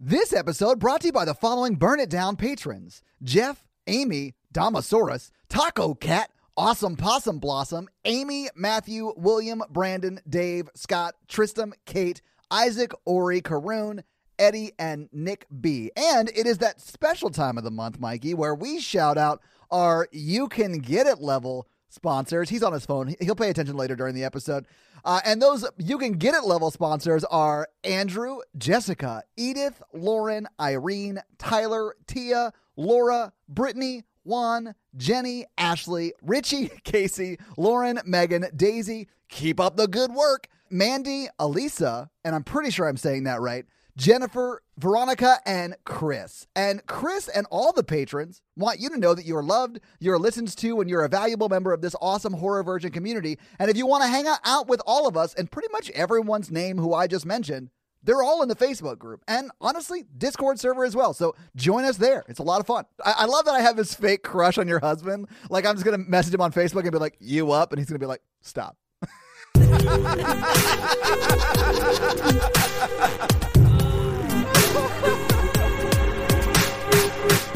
This episode brought to you by the following Burn It Down patrons Jeff, Amy, Damasaurus, Taco Cat, Awesome Possum Blossom, Amy, Matthew, William, Brandon, Dave, Scott, Tristam, Kate, Isaac, Ori, Karoon, Eddie, and Nick B. And it is that special time of the month, Mikey, where we shout out our You Can Get It level sponsors. He's on his phone. He'll pay attention later during the episode. Uh, and those You Can Get It level sponsors are Andrew, Jessica, Edith, Lauren, Irene, Tyler, Tia, Laura, Brittany, Juan, Jenny, Ashley, Richie, Casey, Lauren, Megan, Daisy. Keep up the good work. Mandy, Elisa, and I'm pretty sure I'm saying that right. Jennifer, Veronica, and Chris. And Chris and all the patrons want you to know that you're loved, you're listened to, and you're a valuable member of this awesome horror virgin community. And if you want to hang out with all of us and pretty much everyone's name who I just mentioned, they're all in the Facebook group and honestly, Discord server as well. So join us there. It's a lot of fun. I, I love that I have this fake crush on your husband. Like, I'm just going to message him on Facebook and be like, you up? And he's going to be like, stop.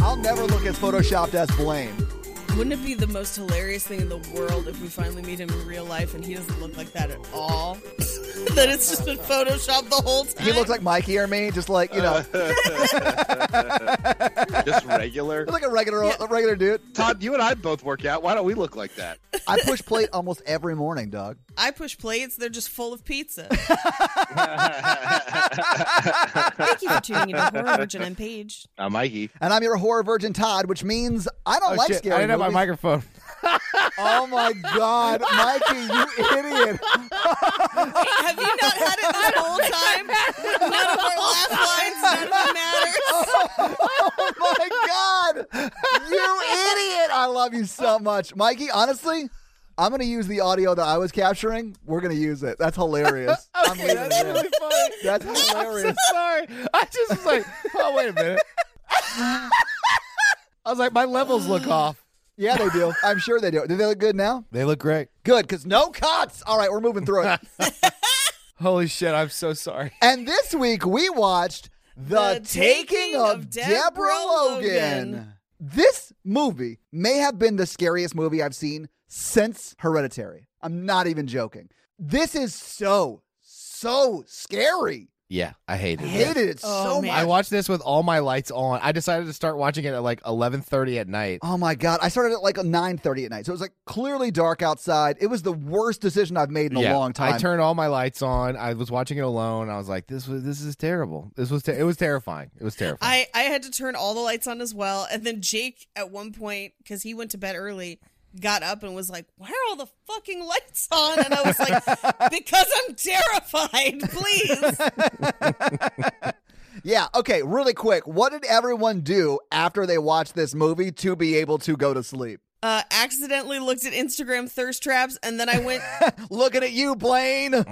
I'll never look as photoshopped as Blaine. Wouldn't it be the most hilarious thing in the world if we finally meet him in real life and he doesn't look like that at all? that it's just been photoshopped the whole time. He looks like Mikey or me, just like, you know, Just regular. like a regular, a regular dude. Todd, you and I both work out. Why don't we look like that? I push plate almost every morning, dog. I push plates, they're just full of pizza. Thank you for tuning into Horror Virgin. I'm Paige. I'm Mikey. And I'm your horror virgin Todd, which means I don't Oh, like shit. scary I didn't have my movies. microphone. Oh my god, Mikey, you idiot! Have you not had it this whole time? None of our last lines, none of them matter. Oh my god, you idiot! I love you so much, Mikey. Honestly, I'm gonna use the audio that I was capturing. We're gonna use it. That's hilarious. I'm Okay, that's really funny. That's I'm so hilarious. sorry. I just was like, oh wait a minute. I was like, my levels look off. Yeah, they do. I'm sure they do. Do they look good now? They look great. Good, because no cuts. All right, we're moving through it. Holy shit! I'm so sorry. And this week we watched The, The Taking, Taking of, of Deborah Deborah Logan. Logan. This movie may have been the scariest movie I've seen since Hereditary. I'm not even joking. This is so, so scary. Yeah, I hated I it. hated it Oh, so man. much. I watched this with all my lights on. I decided to start watching it at like 11:30 at night. Oh my god! I started at like 9:30 at night, so it was like clearly dark outside. It was the worst decision I've made in a long time. I turned all my lights on. I was watching it alone. I was like, "This was this is terrible. This was ter- it was terrifying. It was terrifying." I, I had to turn all the lights on as well. And then Jake, at one point, because he went to bed early, got up and was like, Why are all the fucking lights on? And I was like, Because I'm terrified, please. Yeah, okay, really quick. What did everyone do after they watched this movie to be able to go to sleep? Uh, accidentally looked at Instagram thirst traps, and then I went. Looking at you, Blaine. then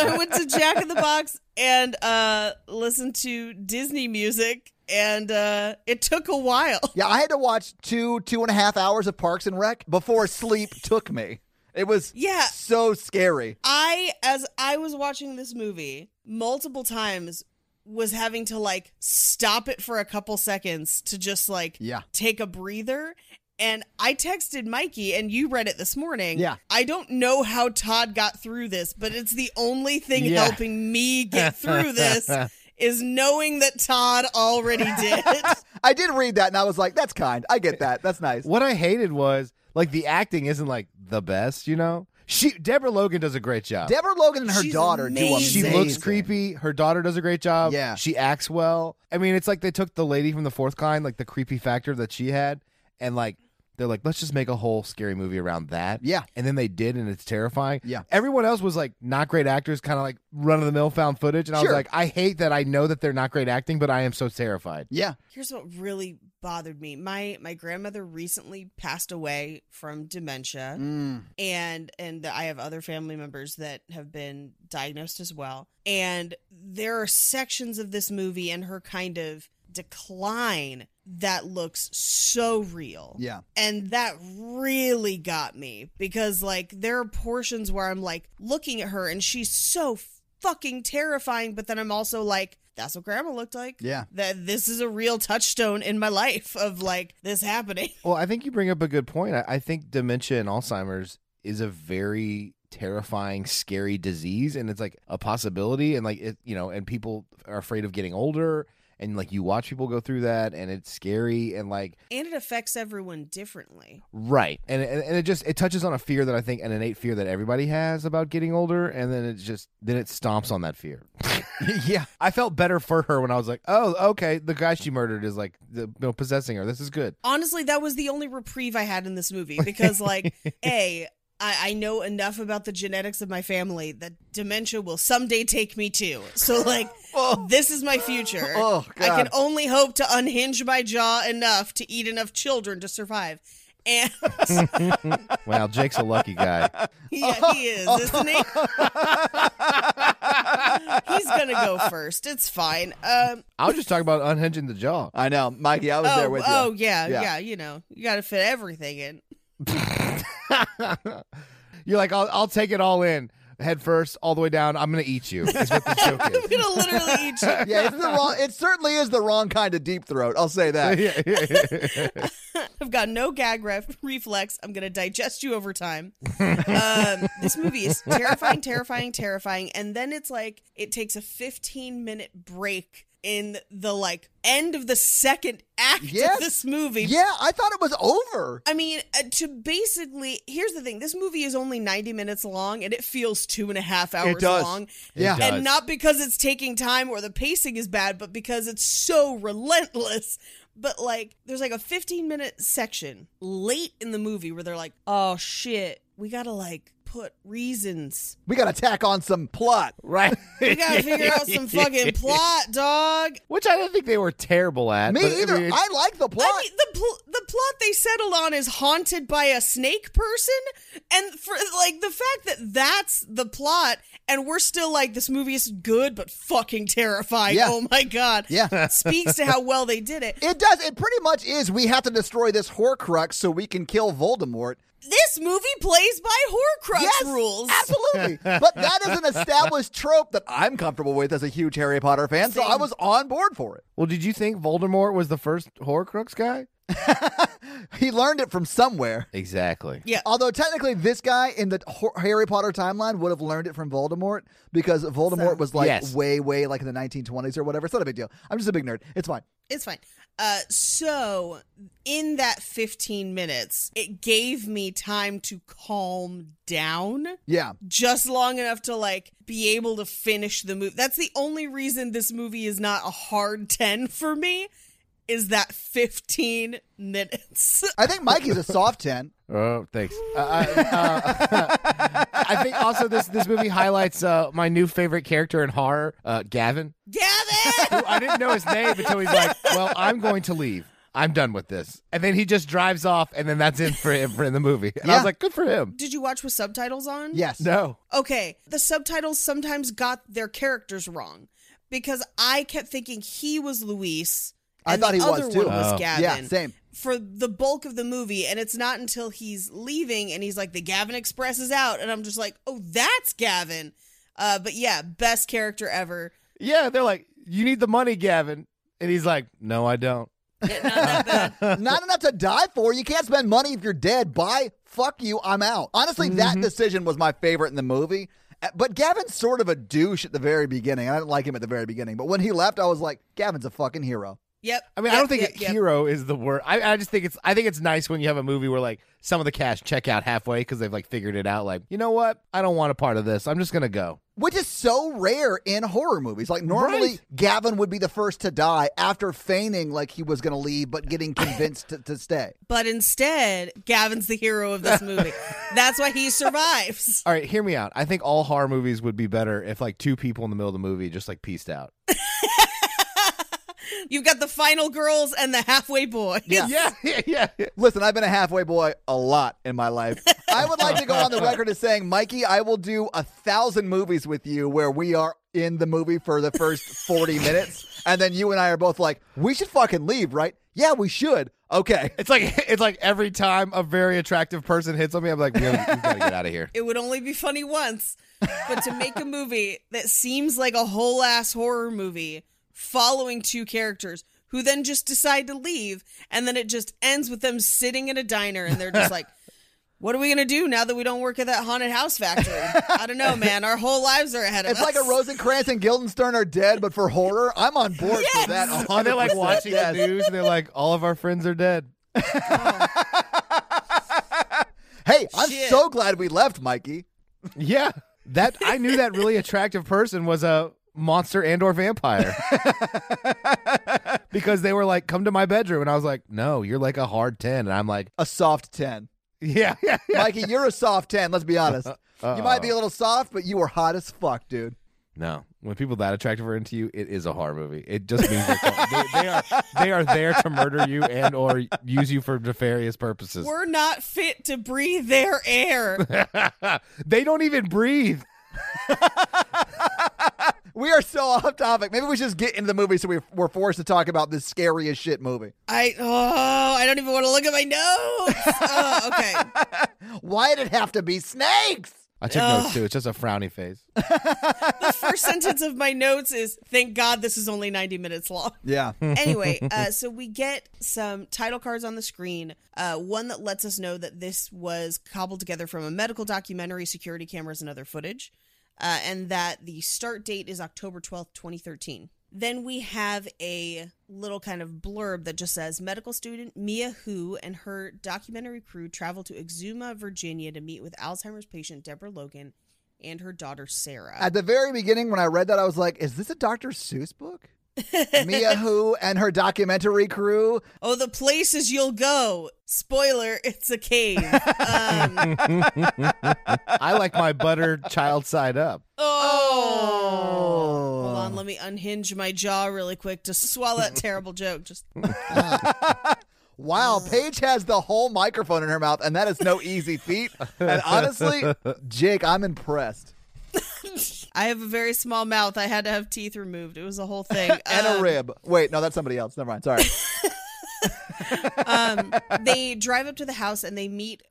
I went to Jack in the Box and uh, listened to Disney music, and uh, it took a while. Yeah, I had to watch two, two and a half hours of Parks and Rec before sleep took me. It was Yeah. so scary. I, as I was watching this movie multiple times, was having to like stop it for a couple seconds to just like Yeah. take a breather. And I texted Mikey, and you read it this morning. Yeah. I don't know how Todd got through this, but it's the only thing Yeah. helping me get through this is knowing that Todd already did. I did read that and I was like, that's kind. I get that. That's nice. what I hated was like the acting isn't like the best, you know. She Deborah Logan does a great job. Deborah Logan and her She's daughter do amazing. she looks creepy. Her daughter does a great job. Yeah. She acts well. I mean, it's like they took the lady from the fourth kind, like the creepy factor that she had, and like they're like, let's just make a whole scary movie around that. Yeah. And then they did, and it's terrifying. Yeah. Everyone else was like not great actors, kind of like run of the mill found footage. And I Sure. was like, I hate that I know that they're not great acting, but I am so terrified. Yeah. Here's what really bothered me. My my grandmother recently passed away from dementia. Mm. and and I have other family members that have been diagnosed as well. And there are sections of this movie and her kind of decline that looks so real. Yeah. And that really got me because like there are portions where I'm like looking at her and she's so fucking terrifying, but then I'm also like, that's what grandma looked like. Yeah. That this is a real touchstone in my life of like this happening. Well, I think you bring up a good point. I, I think dementia and Alzheimer's is a very terrifying, scary disease, and it's like a possibility, and like it, you know, and people are afraid of getting older, and like you watch people go through that, and it's scary, and like And it affects everyone differently. right, and and, and it just it touches on a fear that I think an innate fear that everybody has about getting older, and then it just then it stomps on that fear. yeah. I felt better for her when I was like, oh, okay, the guy she murdered is like the, you know, possessing her. This is good. Honestly, that was the only reprieve I had in this movie because, like, A, I, I know enough about the genetics of my family that dementia will someday take me too. So, like, oh. this is my future. Oh, I can only hope to unhinge my jaw enough to eat enough children to survive. And Wow, Jake's a lucky guy. yeah, he is, isn't he? He's gonna go first. It's fine. Um, I was just talking about unhinging the jaw. I know, Mikey. I was oh, there with you. oh yeah, Yeah. yeah, You know, you got to fit everything in. You're like, I'll, I'll take it all in, head first, all the way down. I'm gonna eat you. Is what the joke is. I'm gonna literally eat you. Yeah, it's the wrong. It certainly is the wrong kind of deep throat. I'll say that. Yeah, yeah, yeah. I've got no gag ref- reflex. I'm gonna digest you over time. um, this movie is terrifying, terrifying, terrifying, and then it's like it takes a 15 minute break in the like end of the second act Yes. of this movie. Yeah, I thought it was over. I mean, uh, to basically, here's the thing: this movie is only 90 minutes long, and it feels two and a half hours does. long. Yeah. It does. and not because it's taking time or the pacing is bad, but because it's so relentless. But like, there's like a 15 minute section late in the movie where they're like, "Oh shit, we gotta like put reasons. We got to tack on some plot. right. We gotta figure out some fucking plot, dog." Which I didn't think they were terrible at. Me but, I either. mean, I, like the plot. I mean, the pl- the plot they settled on is haunted by a snake person, and for like the fact that that's the plot, and we're still like this movie is good but fucking terrifying. Yeah. Oh my god, Yeah. speaks to how well they did it. it does. It pretty much is. We have to destroy this Horcrux so we can kill Voldemort. This movie plays by Horcrux yes, rules. absolutely. but that is an established trope that I'm comfortable with as a huge Harry Potter fan, so I was on board for it. well, did you think Voldemort was the first Horcrux guy? He learned it from somewhere. Exactly. Yeah, Although technically, this guy in the Harry Potter timeline would have learned it from Voldemort because Voldemort So- was like Yes. way, way like in the 1920s or whatever. It's not a big deal. I'm just a big nerd. It's fine. it's fine. Uh, so in that 15 minutes, it gave me time to calm down. Yeah. just long enough to like be able to finish the movie. That's the only reason this movie is not a hard 10 for me is that 15 minutes. I think Mikey's a soft 10. Oh, thanks. Uh, I, uh, I think also this this movie highlights uh, my new favorite character in horror, uh, Gavin. Gavin! Who I didn't know his name until he's like, "Well, I'm going to leave. I'm done with this," and then he just drives off, and then that's it for him for in the movie. And I was like, "Good for him." Did you watch with subtitles on? Yes. No. Okay, the subtitles sometimes got their characters wrong because I kept thinking he was Luis. I thought the he was, too. one was Oh. Gavin. Yeah, same. for the bulk of the movie and it's not until he's leaving and he's like the Gavin Express is out and I'm just like oh that's Gavin uh but yeah best character ever Yeah, they're like, "You need the money, Gavin," and he's like, "No, I don't." Yeah, not. Not enough to die for. You can't spend money if you're dead. Bye. Fuck you. I'm out. Honestly, that decision was my favorite in the movie. Uh, But Gavin's sort of a douche at the very beginning. I didn't like him at the very beginning. But when he left, I was like, Gavin's a fucking hero. Yep I mean, I don't think yep, yep. hero is the word. I, I just think it's. I think it's nice when you have a movie where like some of the cast check out halfway because they've like figured it out. Like, you know what? I don't want a part of this. I'm just gonna go. Which is so rare in horror movies. Like, normally, Right. Gavin would be the first to die after feigning like he was going to leave, but getting convinced to, to stay. but instead Gavin's the hero of this movie that's why he survives All right, hear me out. I think all horror movies would be better if like two people in the middle of the movie just like pieced out. you've got the final girls and the halfway boy Yeah. yeah, yeah, yeah. Listen, I've been a halfway boy a lot in my life. I would like to go on the record as saying, Mikey, I will do a thousand movies with you where we are in the movie for the first 40 minutes. And then you and I are both like, we should fucking leave, right? Yeah, we should. Okay. It's like it's like every time a very attractive person hits on me, I'm like, we gotta, we gotta get out of here. it would only be funny once but to make a movie that seems like a whole ass horror movie following two characters who then just decide to leave and then it just ends with them sitting in a diner and they're just like what are we gonna do now that we don't work at that haunted house factory? I don't know, man. Our whole lives are ahead of It's us. It's like a Rosencrantz and Guildenstern are dead, but for horror, I'm on board Yes! for that. And 100%. they're like watching yes. the news and they're like, all of our friends are dead. Hey, I'm Shit. so glad we left, Mikey. Yeah. That I knew that really attractive person was a monster and or vampire. because they were like, come to my bedroom. And I was like, no, you're like a hard 10. And I'm like, A soft 10. yeah, yeah, yeah. Mikey, you're a soft 10, let's be honest. Uh-uh. You might be a little soft, but you were hot as fuck, dude. No, when people that attractive are into you, it is a horror movie. It just means they, they are they are there to murder you and or use you for nefarious purposes. We're not fit to breathe their air. they don't even breathe. We are so off topic. Maybe we should just get into the movie so we, we're forced to talk about this scariest shit movie. I oh, I don't even want to look at my notes. Oh, okay. Why did it have to be snakes? I took notes too. It's just a frowny face. The first sentence of my notes is thank God this is only 90 minutes long. Yeah. anyway, uh, so we get some title cards on the screen. Uh, one that lets us know that this was cobbled together from a medical documentary, security cameras, and other footage, uh, and that the start date is October 12th, 2013. Then we have a little kind of blurb that just says medical student Mia Hu and her documentary crew travel to Exuma, Virginia to meet with Alzheimer's patient Deborah Logan and her daughter Sarah. At the very beginning, when I read that, I was like, is this a Dr. Seuss book? Mia Hu and her documentary crew. Oh, the places you'll go. Spoiler, it's a cave. Um, I like my butter child side up. oh. Hold on, let me unhinge my jaw really quick to swallow that terrible joke. Just Wow, Paige has the whole microphone in her mouth, and that is no easy feat. And honestly, Jake, I'm impressed. I have a very small mouth. I had to have teeth removed. It was a whole thing. And a Um, rib. Wait, no, that's somebody else. Never mind. Sorry. um, they drive up to the house and they meet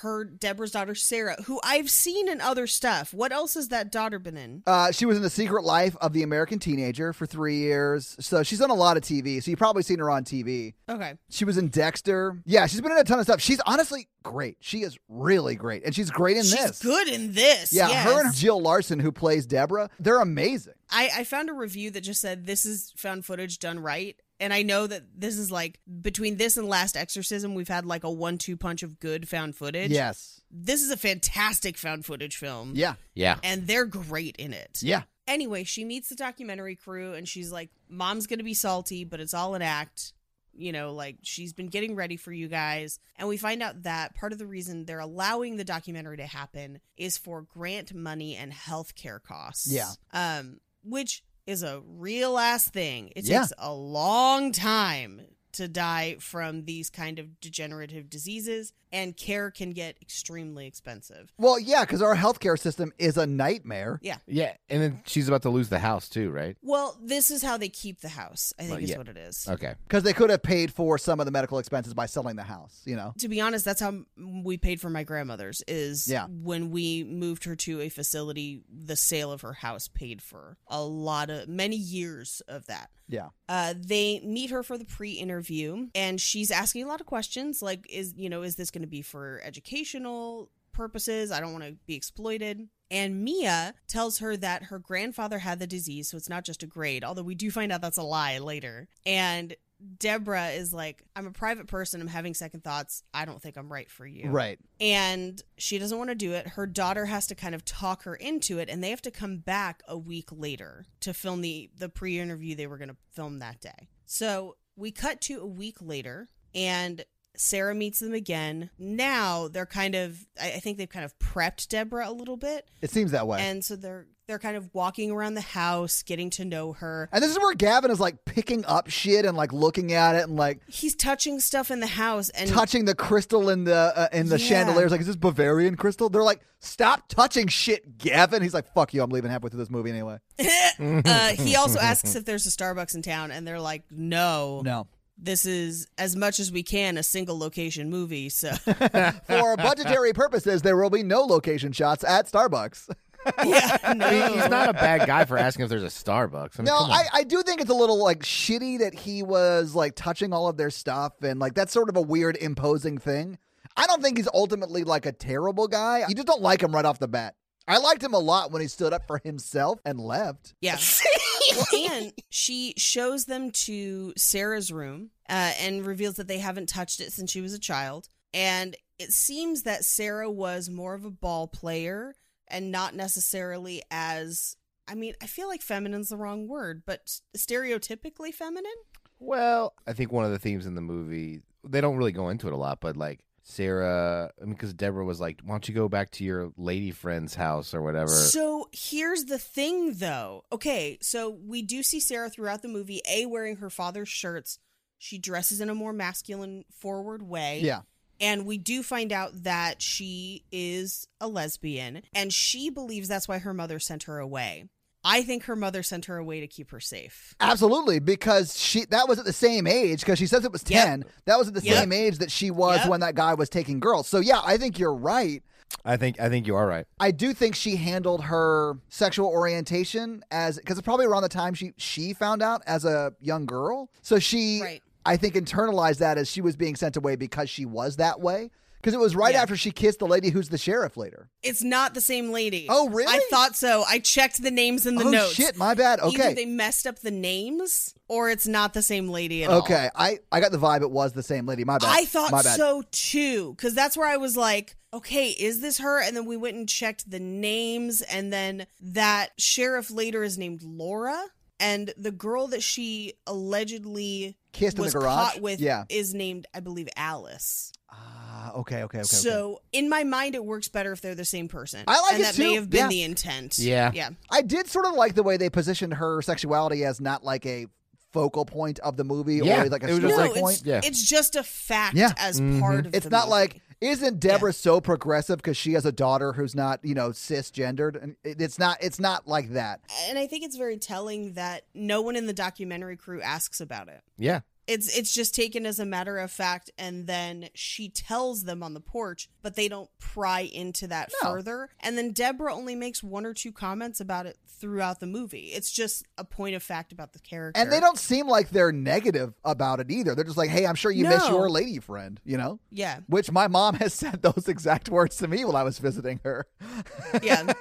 her Deborah's daughter Sarah, who I've seen in other stuff. What else has that daughter been in? Uh, she was in The Secret Life of the American Teenager for three years. So she's done a lot of TV. So you've probably seen her on TV. Okay. She was in Dexter. Yeah, she's been in a ton of stuff. She's honestly great. She is really great. And she's great in She's this. good in this. Yeah, yes. her and Jill Larson, who plays Deborah, they're amazing. I, I found a review that just said this is found footage done right. And I know that this is like between this and Last Exorcism, we've had like a one two punch of good found footage. Yes. This is a fantastic found footage film. Yeah. Yeah. And they're great in it. Yeah. Anyway, she meets the documentary crew and she's like, Mom's going to be salty, but it's all an act. You know, like she's been getting ready for you guys. And we find out that part of the reason they're allowing the documentary to happen is for grant money and healthcare costs. Yeah. Um, which is a real ass thing. It Yeah. takes a long time to die from these kind of degenerative diseases, and care can get extremely expensive. Well, yeah, because our healthcare system is a nightmare. Yeah. Yeah. And then she's about to lose the house too, right? Well, this is how they keep the house, I think Well, is yeah. what it is. Okay. Because they could have paid for some of the medical expenses by selling the house, you know? To be honest, that's how we paid for my grandmother's is Yeah. when we moved her to a facility, the sale of her house paid for a lot of many years of that. Yeah. Uh, they meet her for the pre-interview and she's asking a lot of questions like is you know is this going to be for educational purposes i don't want to be exploited and mia tells her that her grandfather had the disease so it's not just a grade although we do find out that's a lie later and deborah is like i'm a private person i'm having second thoughts i don't think i'm right for you Right. and she doesn't want to do it. Her daughter has to kind of talk her into it, and they have to come back a week later to film the the pre interview they were going to film that day. So we cut to a week later, and Sarah meets them again. Now they're kind of, I think they've kind of prepped Deborah a little bit, It seems that way. And, and so they're they're kind of walking around the house, getting to know her. And this is where Gavin is like picking up shit and like looking at it and like He's touching stuff in the house, and touching the crystal in the uh, in the Yeah. chandeliers. Like, is this Bavarian crystal? They're like, stop touching shit, Gavin. He's like, fuck you. I'm leaving halfway through this movie anyway. uh, he also asks if there's a Starbucks in town, and they're like, no. No. This is as much as we can a single location movie so For budgetary purposes, there will be no location shots at Starbucks. yeah, no. I mean, he's not a bad guy for asking if there's a Starbucks. I mean, No. I, I do think it's a little like shitty that he was like touching all of their stuff and like that's sort of a weird imposing thing. I don't think he's ultimately like a terrible guy. You just don't like him right off the bat. I liked him a lot when he stood up for himself and left. Yeah. well, and she shows them to Sarah's room uh, and reveals that they haven't touched it since she was a child. And it seems that Sarah was more of a ball player and not necessarily as. I mean, I feel like feminine's the wrong word, but stereotypically feminine? Well, I think one of the themes in the movie, they don't really go into it a lot, but like Sarah, I mean, because Deborah was like, why don't you go back to your lady friend's house or whatever? So here's the thing, though. Okay, so we do see Sarah throughout the movie, A, wearing her father's shirts. She dresses in a more masculine, forward way. Yeah. And we do find out that she is a lesbian, and she believes that's why her mother sent her away. I think her mother sent her away to keep her safe. Absolutely, because she that was at the same age because she says it was Yep. 10. That was at the Yep. same age that she was Yep. when that guy was taking girls. So yeah, I think you're right. I think I think you are right. I do think she handled her sexual orientation as because it's probably around the time she she found out as a young girl. So she Right. I think internalized that as she was being sent away because she was that way. Because it was right Yeah. after she kissed the lady who's the sheriff later. It's not the same lady. Oh, really? I thought so. I checked the names in the oh notes. shit, my bad. Okay, Either they messed up the names or it's not the same lady at all. Okay. I I got the vibe it was the same lady. My bad. I thought bad. so too, because that's where I was like, okay, is this her? And then we went and checked the names, and then that sheriff later is named Laura, and the girl that she allegedly Kissed in the was garage? caught with Yeah. is named, I believe, Alice. Ah, okay, okay, okay. okay. so in my mind, it works better if they're the same person. I like and it that too. may have been Yeah. the intent. Yeah. yeah. I did sort of like the way they positioned her sexuality as not like a focal point of the movie Yeah, or like a it was just story no, point. it's, Yeah. it's just a fact Yeah. as Mhm. part of It's the not movie. like isn't Deborah so progressive because she has a daughter who's not you know cisgendered and it's not it's not like that. and I think it's very telling that no one in the documentary crew asks about it. Yeah. It's it's just taken as a matter of fact, and then she tells them on the porch, but they don't pry into that No. further. And then Deborah only makes one or two comments about it throughout the movie. It's just a point of fact about the character. And they don't seem like they're negative about it either. They're just like, "Hey, I'm sure you miss your lady friend," you know? Yeah, Which my mom has said those exact words to me while I was visiting her. yeah.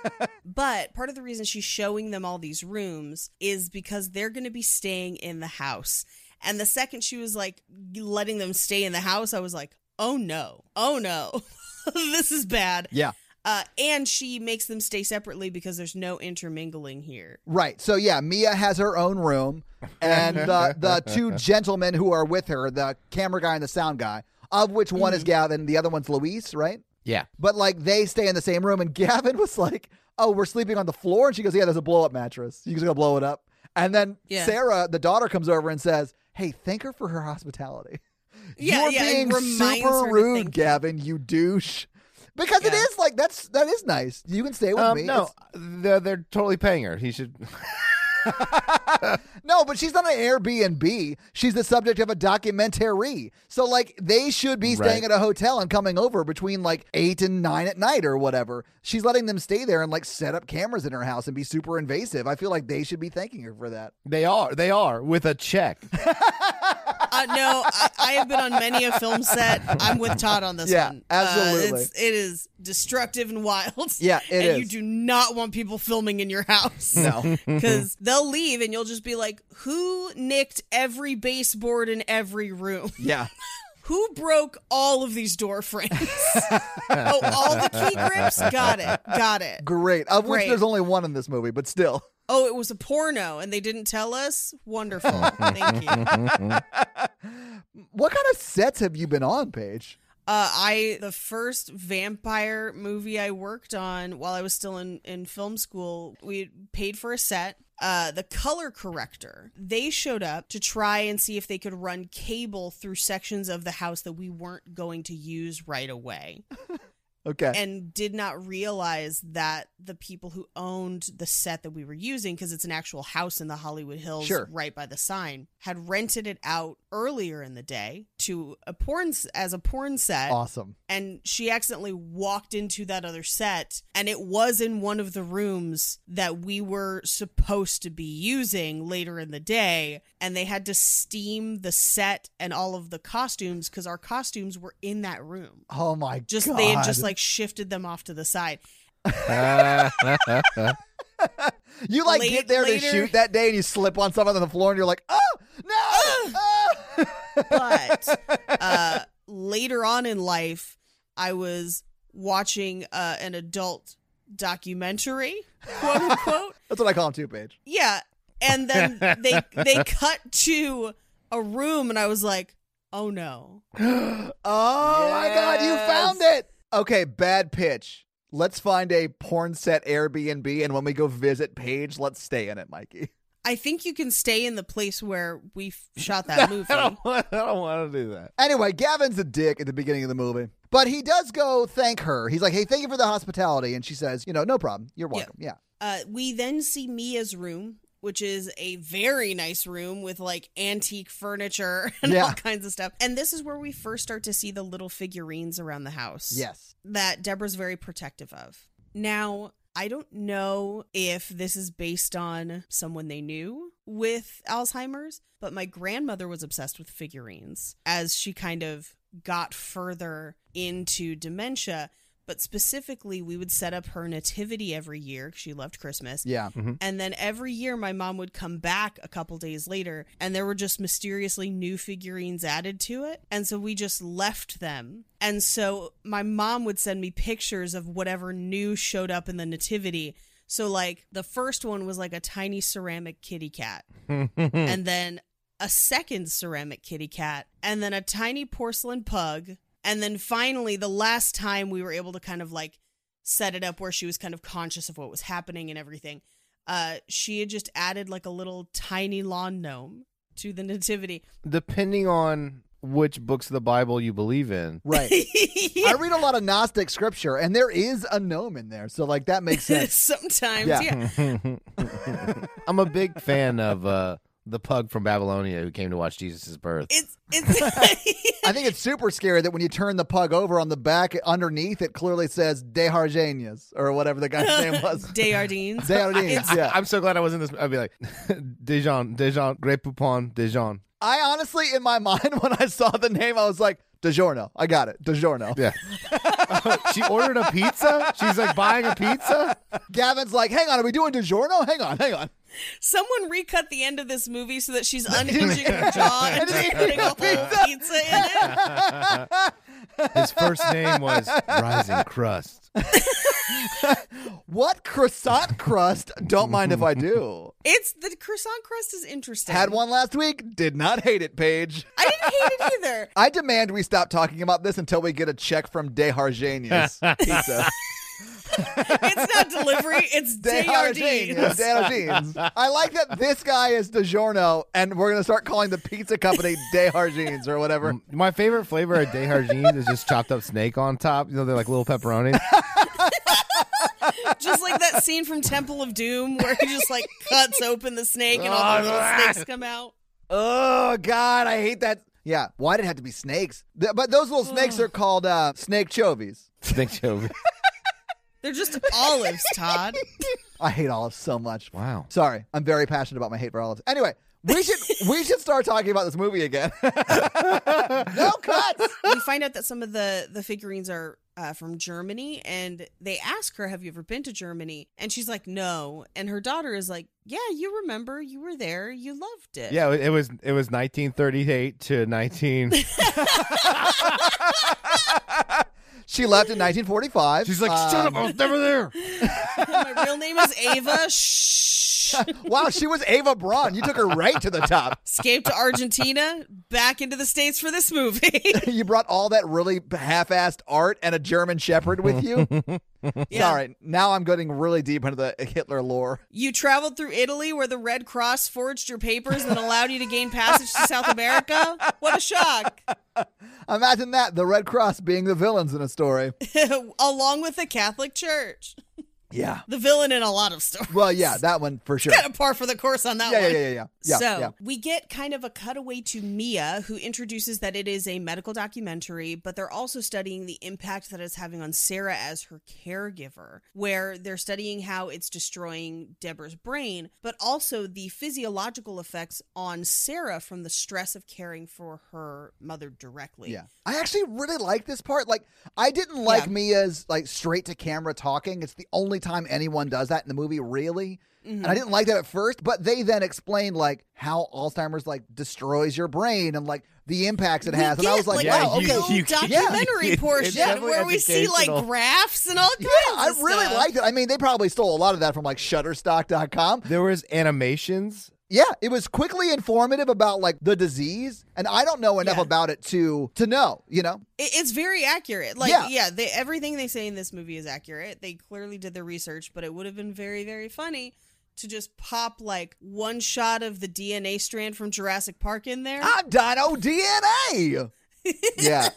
but part of the reason she's showing them all these rooms is because they're going to be staying in the house. And the second she was like letting them stay in the house, I was like, oh no, oh no, this is bad. Yeah. Uh, and she makes them stay separately because there's no intermingling here. Right. So yeah, Mia has her own room, and the the two gentlemen who are with her, the camera guy and the sound guy, of which one Mm-hmm. is Gavin, the other one's Luis, right? Yeah. But like they stay in the same room, and Gavin was like, "Oh, we're sleeping on the floor," and she goes, "Yeah, there's a blow up mattress. You just gonna blow it up." And then Yeah. Sarah, the daughter, comes over and says, "Hey, thank her for her hospitality." Yeah, You're yeah, being super rude. Gavin. You douche. Because it Yeah. is like that's that is nice. You can stay with Um, me. no, It's- they're, they're totally paying her. He should. No, but she's not an Airbnb. She's the subject of a documentary. So, like, they should be staying Right. at a hotel and coming over between like eight and nine at night or whatever. She's letting them stay there and like set up cameras in her house and be super invasive. I feel like they should be thanking her for that. They are. They are with a check. Uh, no, I, I have been on many a film set. I'm with Todd on this Yeah, one. absolutely. Uh, it's, it is destructive and wild. Yeah, it and you do not want people filming in your house. No. Because they'll leave and you'll just be like, who nicked every baseboard in every room? yeah. Who broke all of these door frames? oh, all the key grips? Got it. Got it. Great. Of which Great. there's only one in this movie, but still. Oh, it was a porno and they didn't tell us? Wonderful. Thank you. What kind of sets have you been on, Paige? Uh, I the first vampire movie I worked on while I was still in in film school. We paid for a set. Uh, the color corrector. They showed up to try and see if they could run cable through sections of the house that we weren't going to use right away. Okay. and did not realize that the people who owned the set that we were using because it's an actual house in the Hollywood Hills Sure. right by the sign had rented it out earlier in the day to a porn as a porn set awesome. and she accidentally walked into that other set and it was in one of the rooms that we were supposed to be using later in the day and they had to steam the set and all of the costumes because our costumes were in that room Oh my just god. they had just like shifted them off to the side you like late- get there to shoot that day and you slip on something on the floor and you're like, oh no. Ah! but uh later on in life i was watching uh an adult documentary quote unquote That's what I call them, too, Paige. Yeah, and then they they cut to a room, and I was like, "Oh no!" Oh my god, you found it. Okay, bad pitch. Let's find a porn set Airbnb and when we go visit Paige, let's stay in it, Mikey. I think you can stay in the place where we shot that movie. I don't, want, I don't want to do that. Anyway, Gavin's a dick at the beginning of the movie. But he does go thank her. He's like, hey, thank you for the hospitality. And she says, you know, no problem. You're Yeah. welcome. Yeah. Uh, we then see Mia's room, which is a very nice room with like antique furniture and Yeah. all kinds of stuff. And this is where we first start to see the little figurines around the house. Yes. that Deborah's very protective of. Now, I don't know if this is based on someone they knew with Alzheimer's, but my grandmother was obsessed with figurines as she kind of got further into dementia. But specifically, we would set up her nativity every year. 'cause She loved Christmas. Yeah. Mm-hmm. And then every year, my mom would come back a couple days later, and there were just mysteriously new figurines added to it. And so we just left them. And so my mom would send me pictures of whatever new showed up in the nativity. So, like, the first one was like a tiny ceramic kitty cat, and then a second ceramic kitty cat, and then a tiny porcelain pug. And then finally, the last time we were able to kind of like set it up where she was kind of conscious of what was happening and everything, uh, she had just added like a little tiny lawn gnome to the nativity. Depending on which books of the Bible you believe in. Right. I read a lot of Gnostic scripture and there is a gnome in there. So, like, that makes sense. Sometimes, Yeah. yeah. I'm a big fan of uh, the pug from Babylonia who came to watch Jesus' birth. It's it's I think it's super scary that when you turn the pug over on the back underneath, it clearly says De Hargenius or whatever the guy's name was. Desjardins. Desjardins, yeah. I'm so glad I was in this. I'd be like, Dijon, Dijon, Grey Poupon, Dijon. I honestly, in my mind, when I saw the name, I was like, DiGiorno. I got it. DiGiorno. Yeah. she ordered a pizza. She's like buying a pizza. Gavin's like, hang on, are we doing DiGiorno? Hang on, hang on. Someone recut the end of this movie so that she's unhinging her jaw and just putting a whole pizza in it. His first name was Rising Crust. What croissant crust? Don't mind if I do. It's the croissant crust is interesting. Had one last week. Did not hate it, Paige. I didn't hate it either. I demand we stop talking about this until we get a check from De Hargenius Pizza. It's not delivery. It's De Desjardins. Hargenius. De Hargenius. I like that this guy is DiGiorno, and we're gonna start calling the pizza company De or whatever. My favorite flavor of Desjardins is just chopped up snake on top. You know, they're like little pepperonis. Just like that scene from Temple of Doom where he just like cuts open the snake and all the little snakes come out. Oh God, I hate that. Yeah, why did it have to be snakes? But those little snakes are called uh, snake chovies. Snake chove. They're just olives, Todd. I hate olives so much. Wow. Sorry, I'm very passionate about my hate for olives. Anyway, we should we should start talking about this movie again. no cuts. we find out that some of the the figurines are uh, from Germany, and they ask her, "Have you ever been to Germany?" And she's like, "No." And her daughter is like, "Yeah, you remember? You were there. You loved it." Yeah, it was it was 1938 to 19. She left in 1945. She's like, Um, shut up! I was never there. My real name is Ava. Shh. wow, she was Ava Braun. You took her right to the top. Escaped to Argentina, back into the States for this movie. you brought all that really half-assed art and a German Shepherd with you. Yeah. Sorry, now I'm getting really deep into the Hitler lore. You traveled through Italy where the Red Cross forged your papers and allowed you to gain passage to South America? What a shock. Imagine that, the Red Cross being the villains in a story. Along with the Catholic Church. Yeah. The villain in a lot of stories. Well, yeah, that one for sure. Kind of par for the course on that Yeah, one. yeah, yeah, yeah. Yeah, so yeah. we get kind of a cutaway to Mia, who introduces that it is a medical documentary, but they're also studying the impact that it's having on Sarah as her caregiver, where they're studying how it's destroying Deborah's brain, but also the physiological effects on Sarah from the stress of caring for her mother directly. Yeah. I actually really like this part. Like I didn't like Yeah. Mia's like straight to camera talking. It's the only time anyone does that in the movie, really. And I mm-hmm. didn't like that at first, but they then explained like how Alzheimer's like destroys your brain and like the impacts it We has. And I was like, like, wow, a okay. whole you- documentary yeah. portion It's where we see like graphs and all kinds Yeah, I of really liked it. I mean, they probably stole a lot of that from like Shutterstock.com. There was animations. Yeah, it was quickly informative about like the disease, and I don't know enough Yeah. about it to to know. You know, It- It's very accurate. Like, Yeah. yeah, they, everything they say in this movie is accurate. They clearly did their research, but it would have been very, very funny to just pop like one shot of the DNA strand from Jurassic Park in there, I'm Dino DNA. yeah,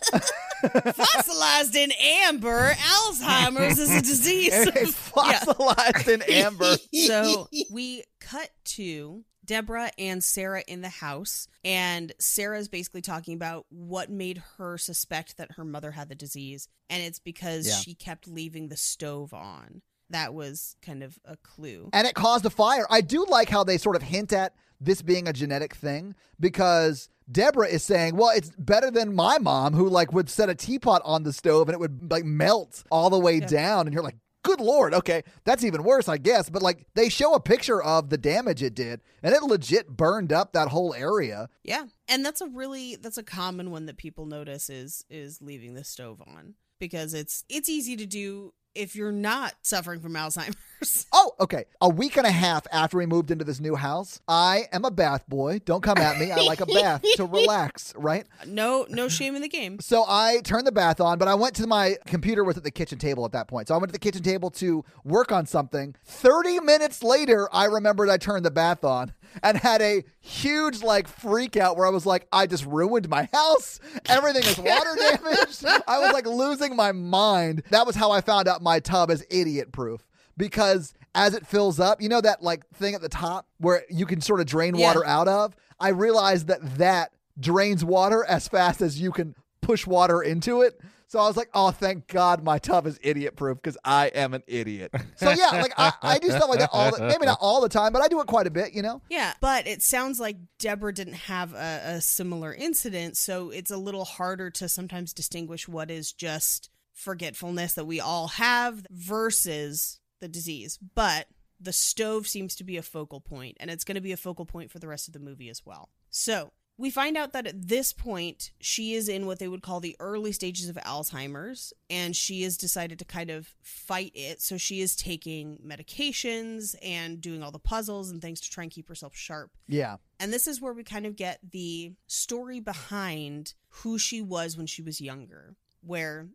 fossilized in amber. Alzheimer's is a disease. Yeah. fossilized in amber. So we cut to Deborah and Sarah in the house, and Sarah's basically talking about what made her suspect that her mother had the disease, and it's because Yeah. she kept leaving the stove on. That was kind of a clue. and it caused a fire. I do like how they sort of hint at this being a genetic thing because Deborah is saying, "Well, it's better than my mom who like would set a teapot on the stove and it would like melt all the way Yeah. down." And you're like, "Good lord, okay, that's even worse, I guess." But like they show a picture of the damage it did, and it legit burned up that whole area. Yeah, and that's a really that's a common one that people notice is is leaving the stove on because it's it's easy to do if you're not suffering from Alzheimer's. Oh, okay. A week and a half after we moved into this new house, I am a bath boy. Don't come at me. I like a bath to relax, right? No, no shame in the game. So I turned the bath on, but I went to my computer was at the kitchen table at that point. So I went to the kitchen table to work on something. 30 minutes later, I remembered I turned the bath on and had a huge like freak out where I was like, I just ruined my house. Everything is water damaged. I was like losing my mind. That was how I found out my tub is idiot proof. Because as it fills up, you know that like thing at the top where you can sort of drain Yeah. water out of? I realized that that drains water as fast as you can push water into it. So I was like, oh, thank God my tub is idiot proof because I am an idiot. So yeah, like I, I do stuff like that all the, maybe not all the time, but I do it quite a bit, you know? Yeah, but it sounds like Deborah didn't have a, a similar incident, so it's a little harder to sometimes distinguish what is just forgetfulness that we all have versus the disease. But the stove seems to be a focal point, and it's going to be a focal point for the rest of the movie as well. So we find out that at this point, she is in what they would call the early stages of Alzheimer's, and she has decided to kind of fight it. So she is taking medications and doing all the puzzles and things to try and keep herself sharp. Yeah. And this is where we kind of get the story behind who she was when she was younger, where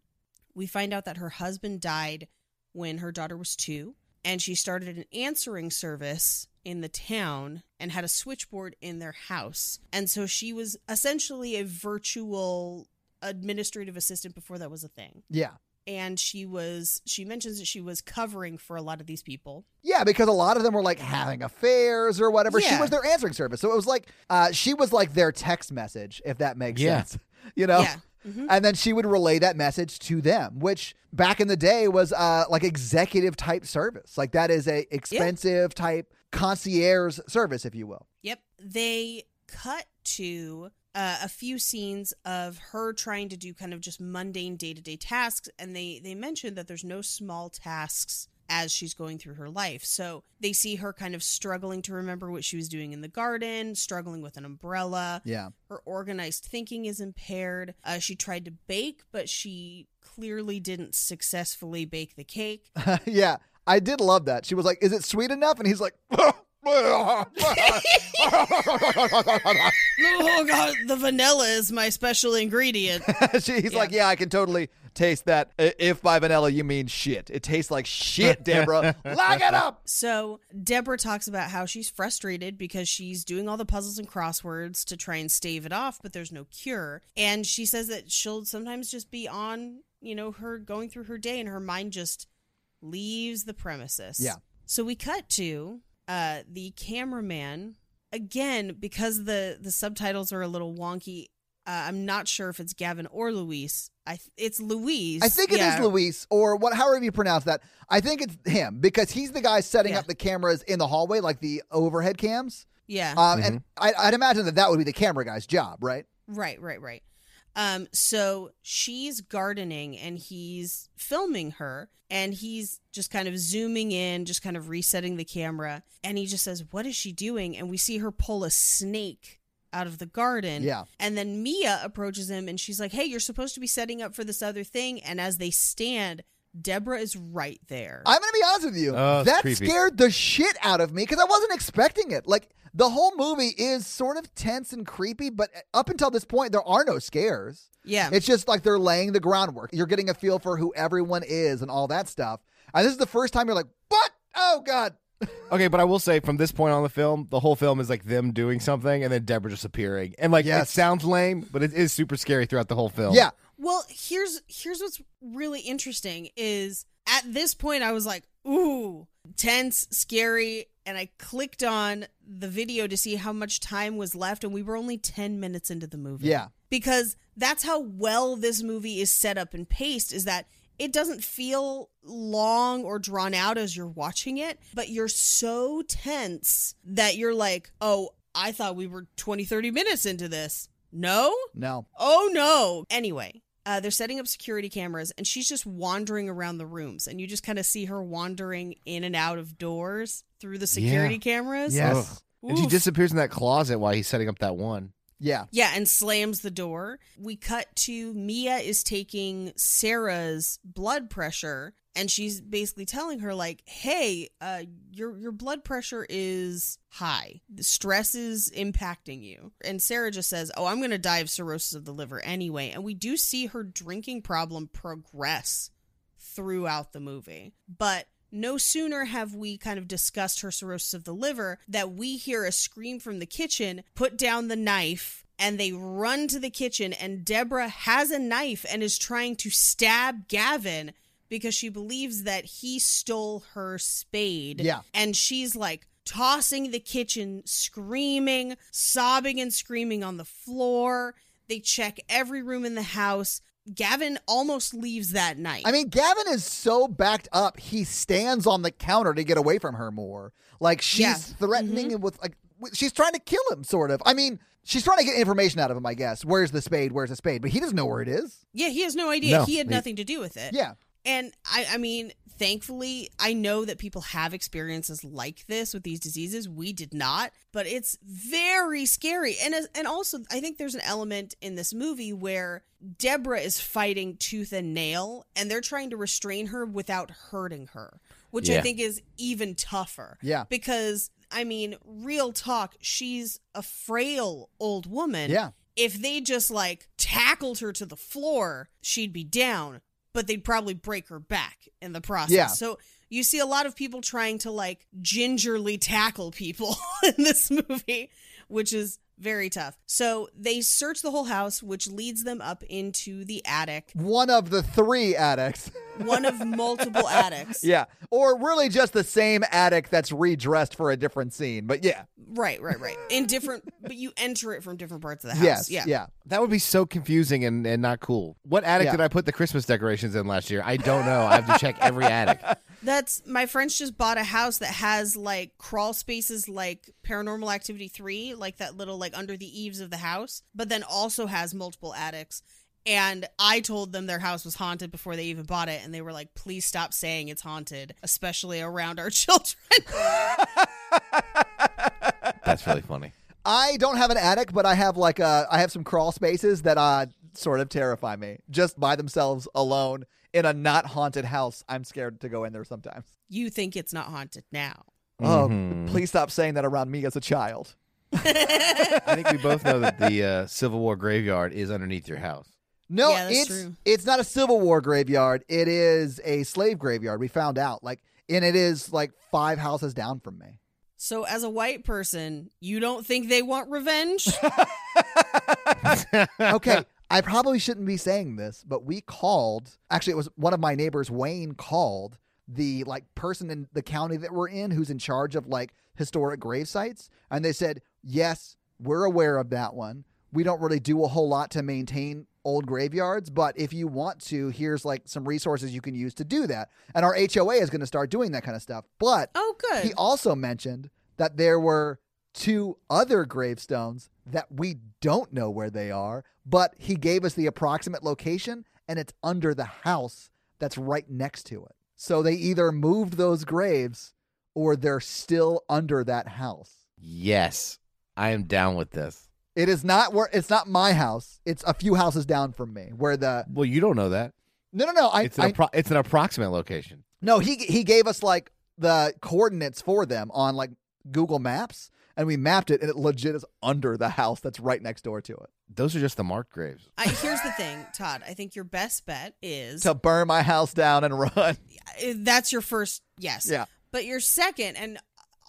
we find out that her husband died when her daughter was two, and she started an answering service in the town and had a switchboard in their house. And so she was essentially a virtual administrative assistant before that was a thing. Yeah. And she was, she mentions that she was covering for a lot of these people. Yeah, because a lot of them were like having affairs or whatever. She was their answering service. So it was like uh, she was like their text message, if that makes Yeah. sense. You know? Yeah. Mhm. And then she would relay that message to them, which back in the day was uh, like executive type service. Like that is a expensive type concierge service, if you will. Yep. They cut to uh, a few scenes of her trying to do kind of just mundane day-to-day tasks and they they mentioned that there's no small tasks as she's going through her life. So they see her kind of struggling to remember what she was doing in the garden, struggling with an umbrella. Yeah. Her organized thinking is impaired. Uh, she tried to bake, but she clearly didn't successfully bake the cake. yeah. I did love that. She was like, Is it sweet enough? And he's like, oh uh, god, the vanilla is my special ingredient. She's like, yeah, I can totally taste that. If by vanilla you mean shit, it tastes like shit, Deborah. Lock it up. So Deborah talks about how she's frustrated because she's doing all the puzzles and crosswords to try and stave it off, but there's no cure. And she says that she'll sometimes just be on, you know, her going through her day and her mind just leaves the premises. Yeah. So we cut to uh the cameraman again because the the subtitles are a little wonky. Uh, I'm not sure if it's Gavin or Luis. I th- it's Louise. I think it is Yeah. Luis, or what, however you pronounce that. I think it's him because he's the guy setting Yeah. up the cameras in the hallway, like the overhead cams. Yeah. Um, And I, I'd imagine that that would be the camera guy's job, right? Right, right, right. Um, so she's gardening and he's filming her and he's just kind of zooming in, just kind of resetting the camera. And he just says, What is she doing? And we see her pull a snake out of the garden. Yeah. And then Mia approaches him and she's like, Hey, you're supposed to be setting up for this other thing. And as they stand, Deborah is right there. I'm going to be honest with you. Oh, that creepy. scared the shit out of me because I wasn't expecting it. Like, the whole movie is sort of tense and creepy, but up until this point, there are no scares. yeah. It's just like they're laying the groundwork. You're getting a feel for who everyone is and all that stuff. And this is the first time you're like, what? Oh, God. Okay, but I will say from this point on the film, the whole film is like them doing something and then Deborah just appearing. And like Yes. it sounds lame, but it is super scary throughout the whole film. Yeah. Well, here's here's what's really interesting is at this point I was like, ooh, tense, scary, and I clicked on the video to see how much time was left and we were only 10 minutes into the movie. Yeah. Because that's how well this movie is set up and paced is that it doesn't feel long or drawn out as you're watching it, but you're so tense that you're like, "Oh, I thought we were 20 30 minutes into this." No? No. Oh no. Anyway, uh, they're setting up security cameras and she's just wandering around the rooms and you just kind of see her wandering in and out of doors through the security Yeah. cameras. Yes. Ugh. And she disappears in that closet while he's setting up that one. Yeah. Yeah, and slams the door. We cut to Mia is taking Sarah's blood pressure and she's basically telling her like, "Hey, uh your your blood pressure is high. The stress is impacting you." And Sarah just says, "Oh, I'm going to die of cirrhosis of the liver anyway." And we do see her drinking problem progress throughout the movie. But no sooner have we kind of discussed her cirrhosis of the liver that we hear a scream from the kitchen, put down the knife, and they run to the kitchen. And Deborah has a knife and is trying to stab Gavin because she believes that he stole her spade. Yeah. And she's like, Tossing the kitchen, screaming, sobbing and screaming on the floor. They check every room in the house. Gavin almost leaves that night. I mean, Gavin is so backed up, he stands on the counter to get away from her more. Like she's Yeah. threatening mm-hmm. him with like she's trying to kill him, sort of. I mean, she's trying to get information out of him, I guess. Where's the spade? Where's the spade? But he doesn't know where it is. Yeah, he has no idea. No, he had he- nothing to do with it. Yeah. And I, I mean, thankfully, I know that people have experiences like this with these diseases. We did not, but it's very scary. And and also, I think there's an element in this movie where Deborah is fighting tooth and nail, and they're trying to restrain her without hurting her, which I think is even tougher. Yeah. Because I mean, real talk, she's a frail old woman Yeah. if they just like tackled her to the floor, she'd be down, but they'd probably break her back in the process. Yeah. So you see a lot of people trying to like gingerly tackle people in this movie, which is very tough. So they search the whole house, which leads them up into the attic, One of the three addicts. one of multiple attics. yeah. Or really just the same addict that's redressed for a different scene. But yeah. Right, right, right. In different, but you enter it from different parts of the house. Yes. Yeah. Yeah. That would be so confusing and, and not cool. What attic Yeah. did I put the Christmas decorations in last year? I don't know. I have to check every attic. That's my friends just bought a house that has like crawl spaces like Paranormal Activity 3, like that little like under the eaves of the house, but then also has multiple attics. And I told them their house was haunted before they even bought it and they were like, "Please stop saying it's haunted, especially around our children." That's really funny. I don't have an attic, but I have like a I have some crawl spaces that uh sort of terrify me. Just by themselves alone in a not haunted house. I'm scared to go in there sometimes. you think it's not haunted now. Oh, Mhm. please stop saying that around me as a child. I think we both know that the uh, Civil War graveyard is underneath your house. No, Yeah, it's true. it's not a Civil War graveyard. It is a slave graveyard. We found out, like, and it is like five houses down from me. So, as a white person, you don't think they want revenge? okay, I probably shouldn't be saying this, but we called. Actually, it was one of my neighbors, Wayne, called the like person in the county that we're in who's in charge of like historic grave sites, and they said, "Yes, we're aware of that one. We don't really do a whole lot to maintain old graveyards, but if you want to, here's like some resources you can use to do that." And our HOA is going to start doing that kind of stuff. But oh, good. he also mentioned that there were two other gravestones that we don't know where they are, but he gave us the approximate location and it's under the house that's right next to it. So they either moved those graves or they're still under that house. Yes, I am down with this. It is not where it's not my house. It's a few houses down from me where the Well, you don't know that. No, no, no. I, It's an, I appro- it's an approximate location. No, he he gave us like the coordinates for them on like Google Maps, and we mapped it, and it legit is under the house that's right next door to it. Those are just the marked graves. I, here's the thing, Todd. I think your best bet is To burn my house down and run. that's your first yes. Yeah. But your second, and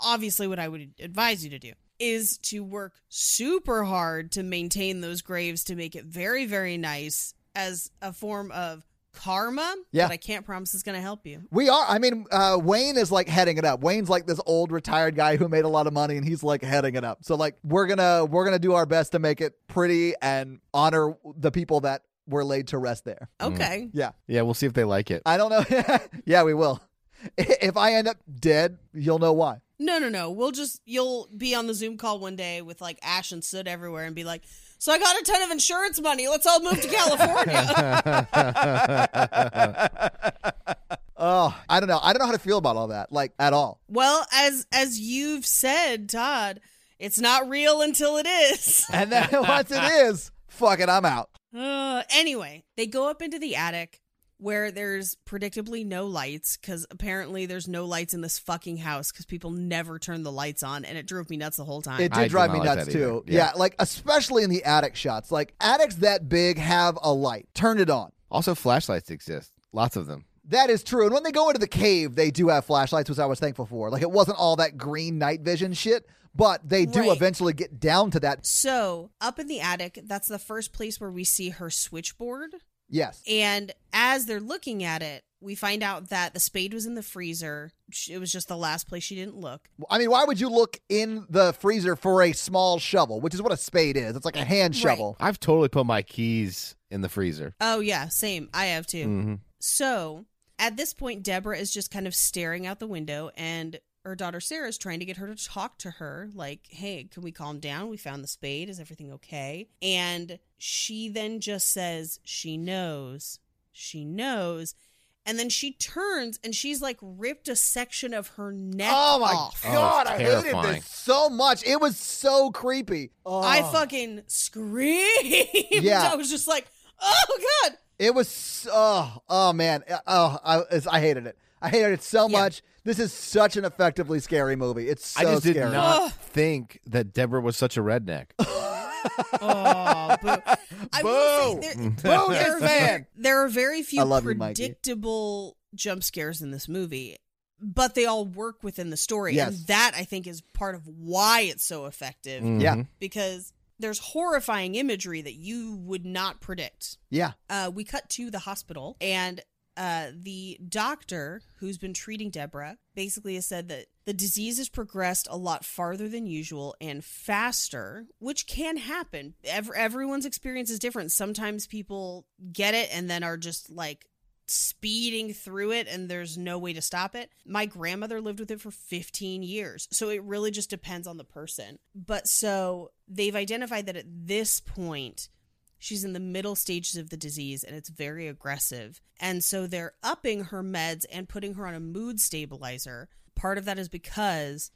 obviously what I would advise you to do, is to work super hard to maintain those graves to make it very, very nice as a form of karma. Yeah. But I can't promise it's going to help you. We are. I mean, uh, Wayne is like heading it up. Wayne's like this old retired guy who made a lot of money, and he's like heading it up. So like we're gonna we're gonna do our best to make it pretty and honor the people that were laid to rest there. Okay. Yeah, Yeah, we'll see if they like it. I don't know. yeah, we will. If I end up dead, you'll know why. No, no, no. We'll just, you'll be on the Zoom call one day with like ash and soot everywhere and be like, so I got a ton of insurance money. Let's all move to California. Oh, I don't know. I don't know how to feel about all that, like at all. well, as as you've said, Todd, it's not real until it is. And then once it is, fuck it, I'm out. Uh, anyway, they go up into the attic where there's predictably no lights because apparently there's no lights in this fucking house because people never turn the lights on and it drove me nuts the whole time. It did do drive not me like nuts too. Yeah. Yeah. like especially in the attic shots. Like attics that big have a light. Turn it on. Also, flashlights exist. Lots of them. That is true. And when they go into the cave, they do have flashlights, which I was thankful for. Like it wasn't all that green night vision shit, but they do Right. eventually get down to that. so, up in the attic, that's the first place where we see her switchboard. Yes. And as they're looking at it, we find out that the spade was in the freezer. It was just the last place she didn't look. I mean, why would you look in the freezer for a small shovel, which is what a spade is? It's like a hand Right. shovel. I've totally put my keys in the freezer. Oh, yeah, same. I have too. hmm So at this point, Deborah is just kind of staring out the window, and her daughter Sarah is trying to get her to talk to her, like, hey, can we calm down? We found the spade. Is everything okay? And she then just says, she knows. She knows. And then she turns and she's like ripped a section of her neck Oh my off. Oh, god, it's I hated this so much. It was so creepy. Oh. I fucking screamed. Yeah. I was just like, oh god. It was oh oh man uh, oh I I hated it. I hated it so Yeah. much. This is such an effectively scary movie. It's so scary. I just did scary. not think that Deborah was such a redneck. Oh, boo. I will Boo. say there, Boo there, this are, man. there are very few I love you, predictable jump scares in this movie, but they all work within the story. Yes. And that, I think, is part of why it's so effective Yeah. Mhm. because there's horrifying imagery that you would not predict. Yeah. Uh, we cut to the hospital, and uh, the doctor who's been treating Deborah basically has said that the disease has progressed a lot farther than usual and faster, which can happen. Ev- everyone's experience is different. Sometimes people get it and then are just like speeding through it and there's no way to stop it. My grandmother lived with it for 15 years. So it really just depends on the person. But so they've identified that at this point, she's in the middle stages of the disease and it's very aggressive. And so they're upping her meds and putting her on a mood stabilizer. Part of that is because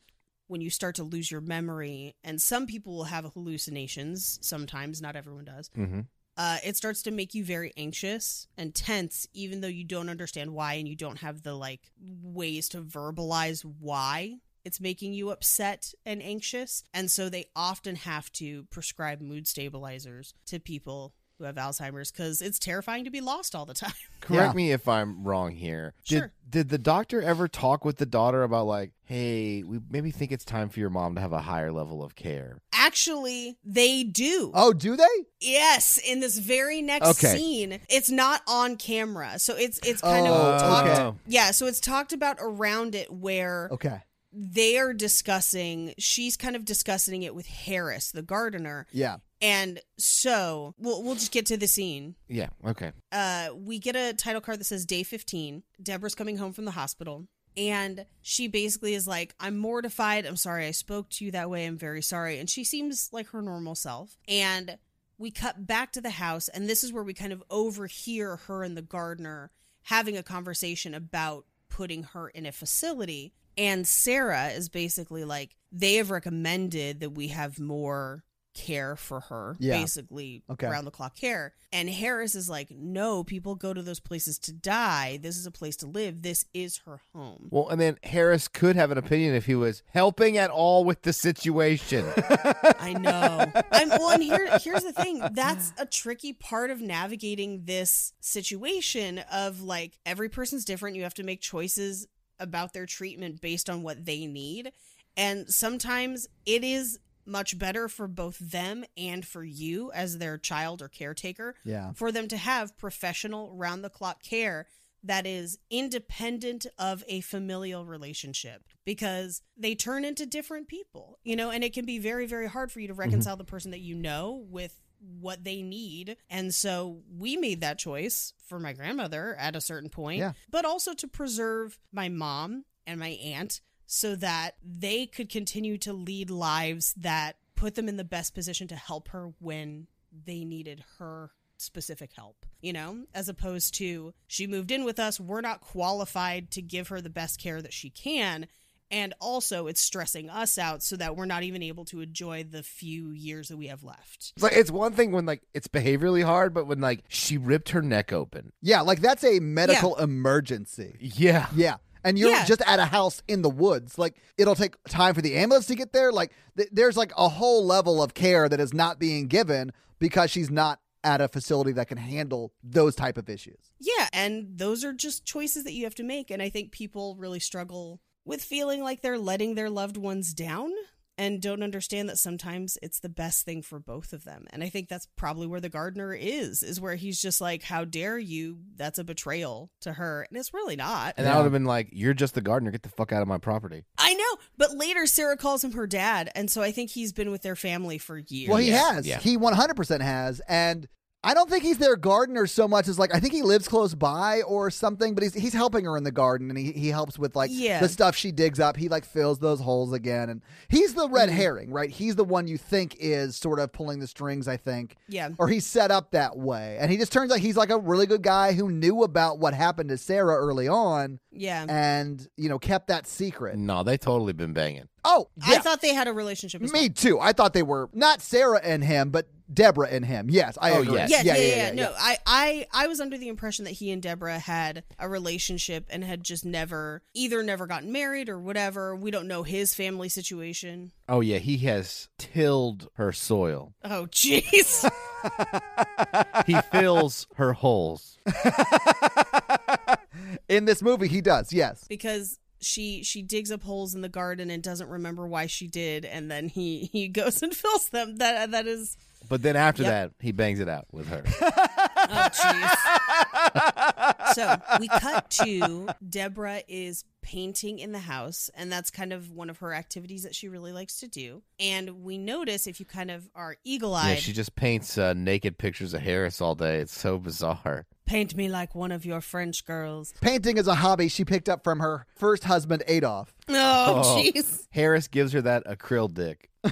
when you start to lose your memory, and some people will have hallucinations, sometimes, not everyone does, Mhm. uh, it starts to make you very anxious and tense, even though you don't understand why and you don't have the like ways to verbalize why. It's making you upset and anxious. And so they often have to prescribe mood stabilizers to people who have Alzheimer's because it's terrifying to be lost all the time. Correct Yeah. me if I'm wrong here. Sure. Did did the doctor ever talk with the daughter about like, hey, we maybe think it's time for your mom to have a higher level of care? Actually, they do. Oh, do they? Yes, in this very next Okay. scene, it's not on camera, so it's it's kind Oh, of talked. okay. Yeah, so it's talked about around it where Okay. They are discussing. She's kind of discussing it with Harris, the gardener, Yeah. and so we'll we'll just get to the scene. Yeah. Okay. Uh, we get a title card that says day fifteen. Deborah's coming home from the hospital. And she basically is like, I'm mortified. I'm sorry I spoke to you that way. I'm very sorry. And she seems like her normal self. And we cut back to the house, and this is where we kind of overhear her and the gardener having a conversation about putting her in a facility. And Sarah is basically like, they have recommended that we have more care for her, Yeah. basically Okay. round the clock care. And Harris is like, no, people go to those places to die. This is a place to live. This is her home. Well, and then Harris could have an opinion if he was helping at all with the situation. I know. I'm well, and here here's the thing. That's a tricky part of navigating this situation of like every person's different. You have to make choices about their treatment based on what they need. And sometimes it is much better for both them and for you as their child or caretaker Yeah. for them to have professional round the clock care that is independent of a familial relationship because they turn into different people, you know, and it can be very, very hard for you to mm-hmm. reconcile the person that you know with what they need. And so we made that choice for my grandmother at a certain point, Yeah. but also to preserve my mom and my aunt so that they could continue to lead lives that put them in the best position to help her when they needed her specific help, you know, as opposed to she moved in with us, we're not qualified to give her the best care that she can. And also, it's stressing us out so that we're not even able to enjoy the few years that we have left. It's like it's one thing when like it's behaviorally hard, but when like she ripped her neck open. Yeah. Like that's a medical emergency. Yeah. Yeah. And you're Yeah. just at a house in the woods. Like it'll take time for the ambulance to get there. Like th- there's like a whole level of care that is not being given because she's not at a facility that can handle those type of issues. Yeah, and those are just choices that you have to make. And I think people really struggle with feeling like they're letting their loved ones down and don't understand that sometimes it's the best thing for both of them. And I think that's probably where the gardener is, is where he's just like, How dare you? That's a betrayal to her. And it's really not. And that Yeah. would have been like, you're just the gardener. Get the fuck out of my property. I know. But later, Sarah calls him her dad. And so I think he's been with their family for years. Well, he has. Yeah. He 100% has. And I don't think he's their gardener so much as like I think he lives close by or something, but he's he's helping her in the garden and he, he helps with like Yeah. the stuff she digs up. He like fills those holes again and he's the red Mhm. herring, right? He's the one you think is sort of pulling the strings, I think. Yeah. Or he's set up that way. And he just turns out he's like a really good guy who knew about what happened to Sarah early on Yeah. and, you know, kept that secret. No, they totally been banging. Oh, yeah. I thought they had a relationship as well. Me too. I thought they were not Sarah and him, but Deborah and him. Yes, I Oh, agree. yes. Yeah, yeah, yeah, yeah, No, I, I, I was under the impression that he and Deborah had a relationship and had just never, either never gotten married or whatever. We don't know his family situation. Oh yeah, he has tilled her soil. Oh, jeez. He fills her holes. In this movie, he does. Yes. because she she digs up holes in the garden and doesn't remember why she did, and then he he goes and fills them. That that is. But then after Yep. that, he bangs it out with her. Oh, jeez. so we cut to Deborah is painting in the house, and that's kind of one of her activities that she really likes to do. And we notice if you kind of are eagle eyed, yeah, eyed, she just paints uh, naked pictures of Harris all day. It's so bizarre. paint me like one of your French girls. Painting is a hobby she picked up from her first husband, Adolf. Oh, Oh. jeez. Harris gives her that acryl dick.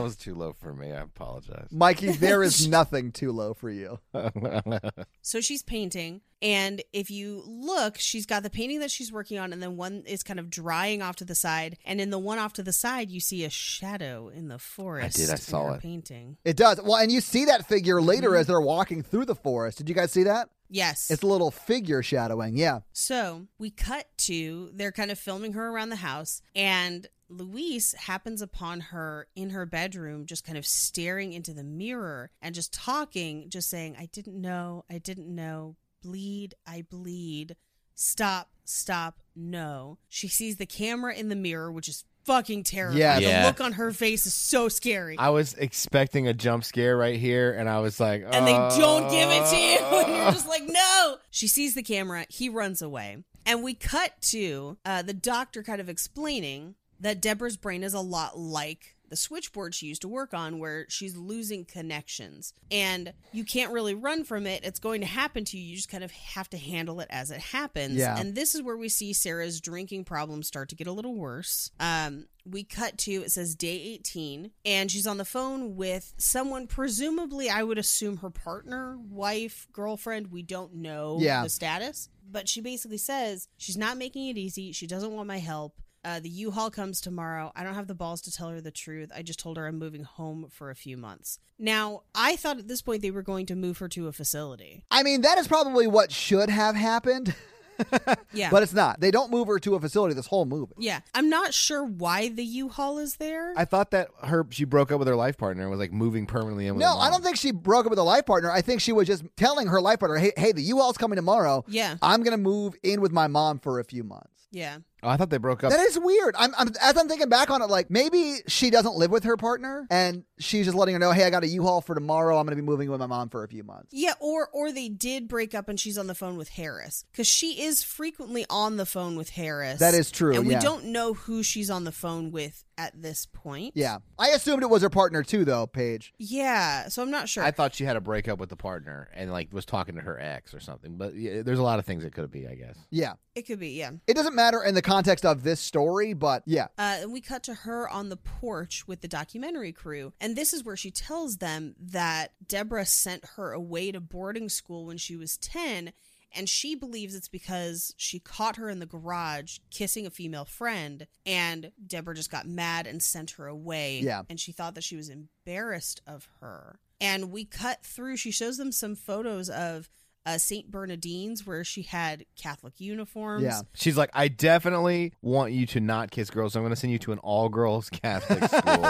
that was too low for me. I apologize. Mikey, there is nothing too low for you. So she's painting, and if you look, she's got the painting that she's working on, and then one is kind of drying off to the side. And in the one off to the side, you see a shadow in the forest. I did, I in saw her it. Painting. It does. Well, and you see that figure later mm-hmm. as they're walking through the forest. Did you guys see that? Yes. It's a little figure shadowing. Yeah. So we cut to they're kind of filming her around the house, and Luis happens upon her in her bedroom, just kind of staring into the mirror and just talking, just saying, I didn't know, I didn't know, bleed, I bleed, stop, stop, no. She sees the camera in the mirror, which is fucking terrifying. Yeah. Yeah. The look on her face is so scary. I was expecting a jump scare right here, and I was like, and they don't give it to you "Uh." and you're just like no she sees the camera he runs away and we cut to uh, the doctor kind of explaining that deborah's brain is a lot like the switchboard she used to work on where she's losing connections. And you can't really run from it. It's going to happen to you. You just kind of have to handle it as it happens. Yeah. and this is where we see sarah's drinking problems start to get a little worse. Um, we cut to it says day 18 and she's on the phone with someone presumably i would assume her partner wife girlfriend we don't know Yeah. the status. But she basically says she's not making it easy. She doesn't want my help uh, the U-Haul comes tomorrow. I don't have the balls to tell her the truth. I just told her I'm moving home for a few months. Now, I thought at this point they were going to move her to a facility. I mean, that is probably what should have happened, Yeah. but it's not. They don't move her to a facility this whole movie. yeah. I'm not sure why the U-Haul is there. I thought that her she broke up with her life partner and was like moving permanently in with No, her I don't think she broke up with a life partner. I think she was just telling her life partner, "Hey, hey, the U-Haul's coming tomorrow. yeah. I'm gonna move in with my mom for a few months." Yeah. Oh, I thought they broke up. That is weird. I'm, I'm as I'm thinking back on it, like maybe she doesn't live with her partner, and she's just letting her know, "Hey, I got a U-Haul for tomorrow. I'm gonna be moving with my mom for a few months." Yeah, or or they did break up and she's on the phone with Harris because she is frequently on the phone with Harris. That is true, and we don't know who she's on the phone with at this point. Yeah, I assumed it was her partner too, though. Paige. yeah. So I'm not sure. I thought she had a breakup with the partner and like was talking to her ex or something. But yeah, there's a lot of things it could be, I guess. Yeah, it could be. Yeah. it doesn't matter in the context of this story, but yeah, Uh, and we cut to her on the porch with the documentary crew. And this is where she tells them that Deborah sent her away to boarding school when she was 10. And she believes it's because she caught her in the garage kissing a female friend. And Deborah just got mad and sent her away. Yeah. And she thought that she was embarrassed of her. And we cut through, she shows them some photos of uh, St. Bernardine's where she had Catholic uniforms. Yeah. She's like, I definitely want you to not kiss girls. So I'm going to send you to an all girls Catholic school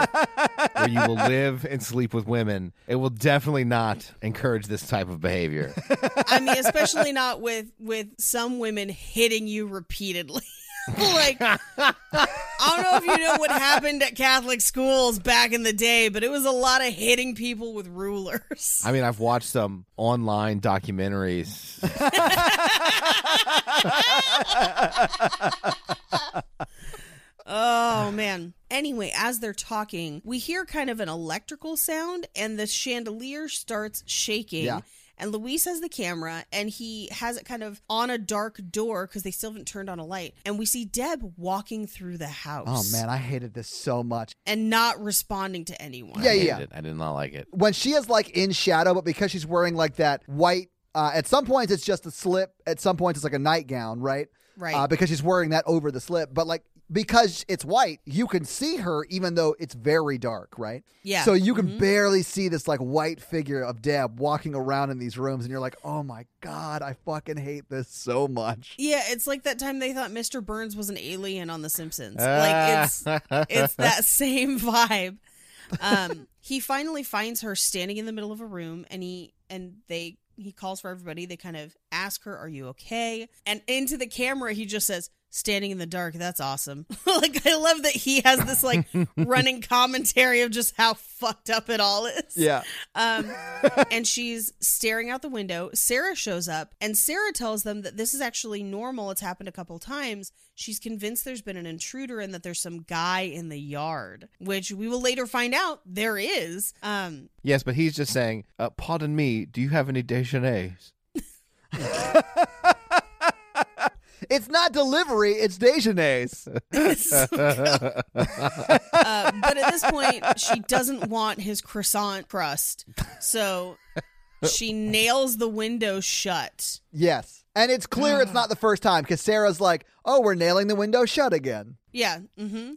where you will live and sleep with women. It will definitely not encourage this type of behavior. I mean, especially not with with some women hitting you repeatedly. Like I don't know if you know what happened at Catholic schools back in the day, but it was a lot of hitting people with rulers. I mean, I've watched some online documentaries. Oh man. Anyway, as they're talking, we hear kind of an electrical sound and the chandelier starts shaking. Yeah. And Luis has the camera and he has it kind of on a dark door because they still haven't turned on a light. And we see Deb walking through the house. Oh man, I hated this so much. And not responding to anyone. Yeah, I yeah. it. I did not like it. When she is like in shadow, but because she's wearing like that white. Uh, at some points, it's just a slip. At some points, it's like a nightgown, right? Right. Uh, because she's wearing that over the slip. But like because it's white, you can see her even though it's very dark, right? Yeah. So you can Mhm. barely see this like white figure of Deb walking around in these rooms, and you're like, oh my god, I fucking hate this so much. Yeah, it's like that time they thought Mr. Burns was an alien on The Simpsons. Ah. like it's it's that same vibe. Um, he finally finds her standing in the middle of a room, and he and they he calls for everybody. They kind of ask her, "Are you okay?" And into the camera, he just says, "Standing in the dark. That's awesome." like I love that he has this like running commentary of just how fucked up it all is. Yeah. Um, and she's staring out the window. Sarah shows up, and Sarah tells them that this is actually normal. It's happened a couple times. She's convinced there's been an intruder and that there's some guy in the yard, which we will later find out there is. Um, yes, but he's just saying, uh, pardon me, do you have any Dejardins? It's not delivery, it's Dejardins. uh, but at this point, she doesn't want his croissant crust, so she nails the window shut. yes. And it's clear it's not the first time because Sarah's like, oh, we're nailing the window shut again. Yeah. Mm-hmm.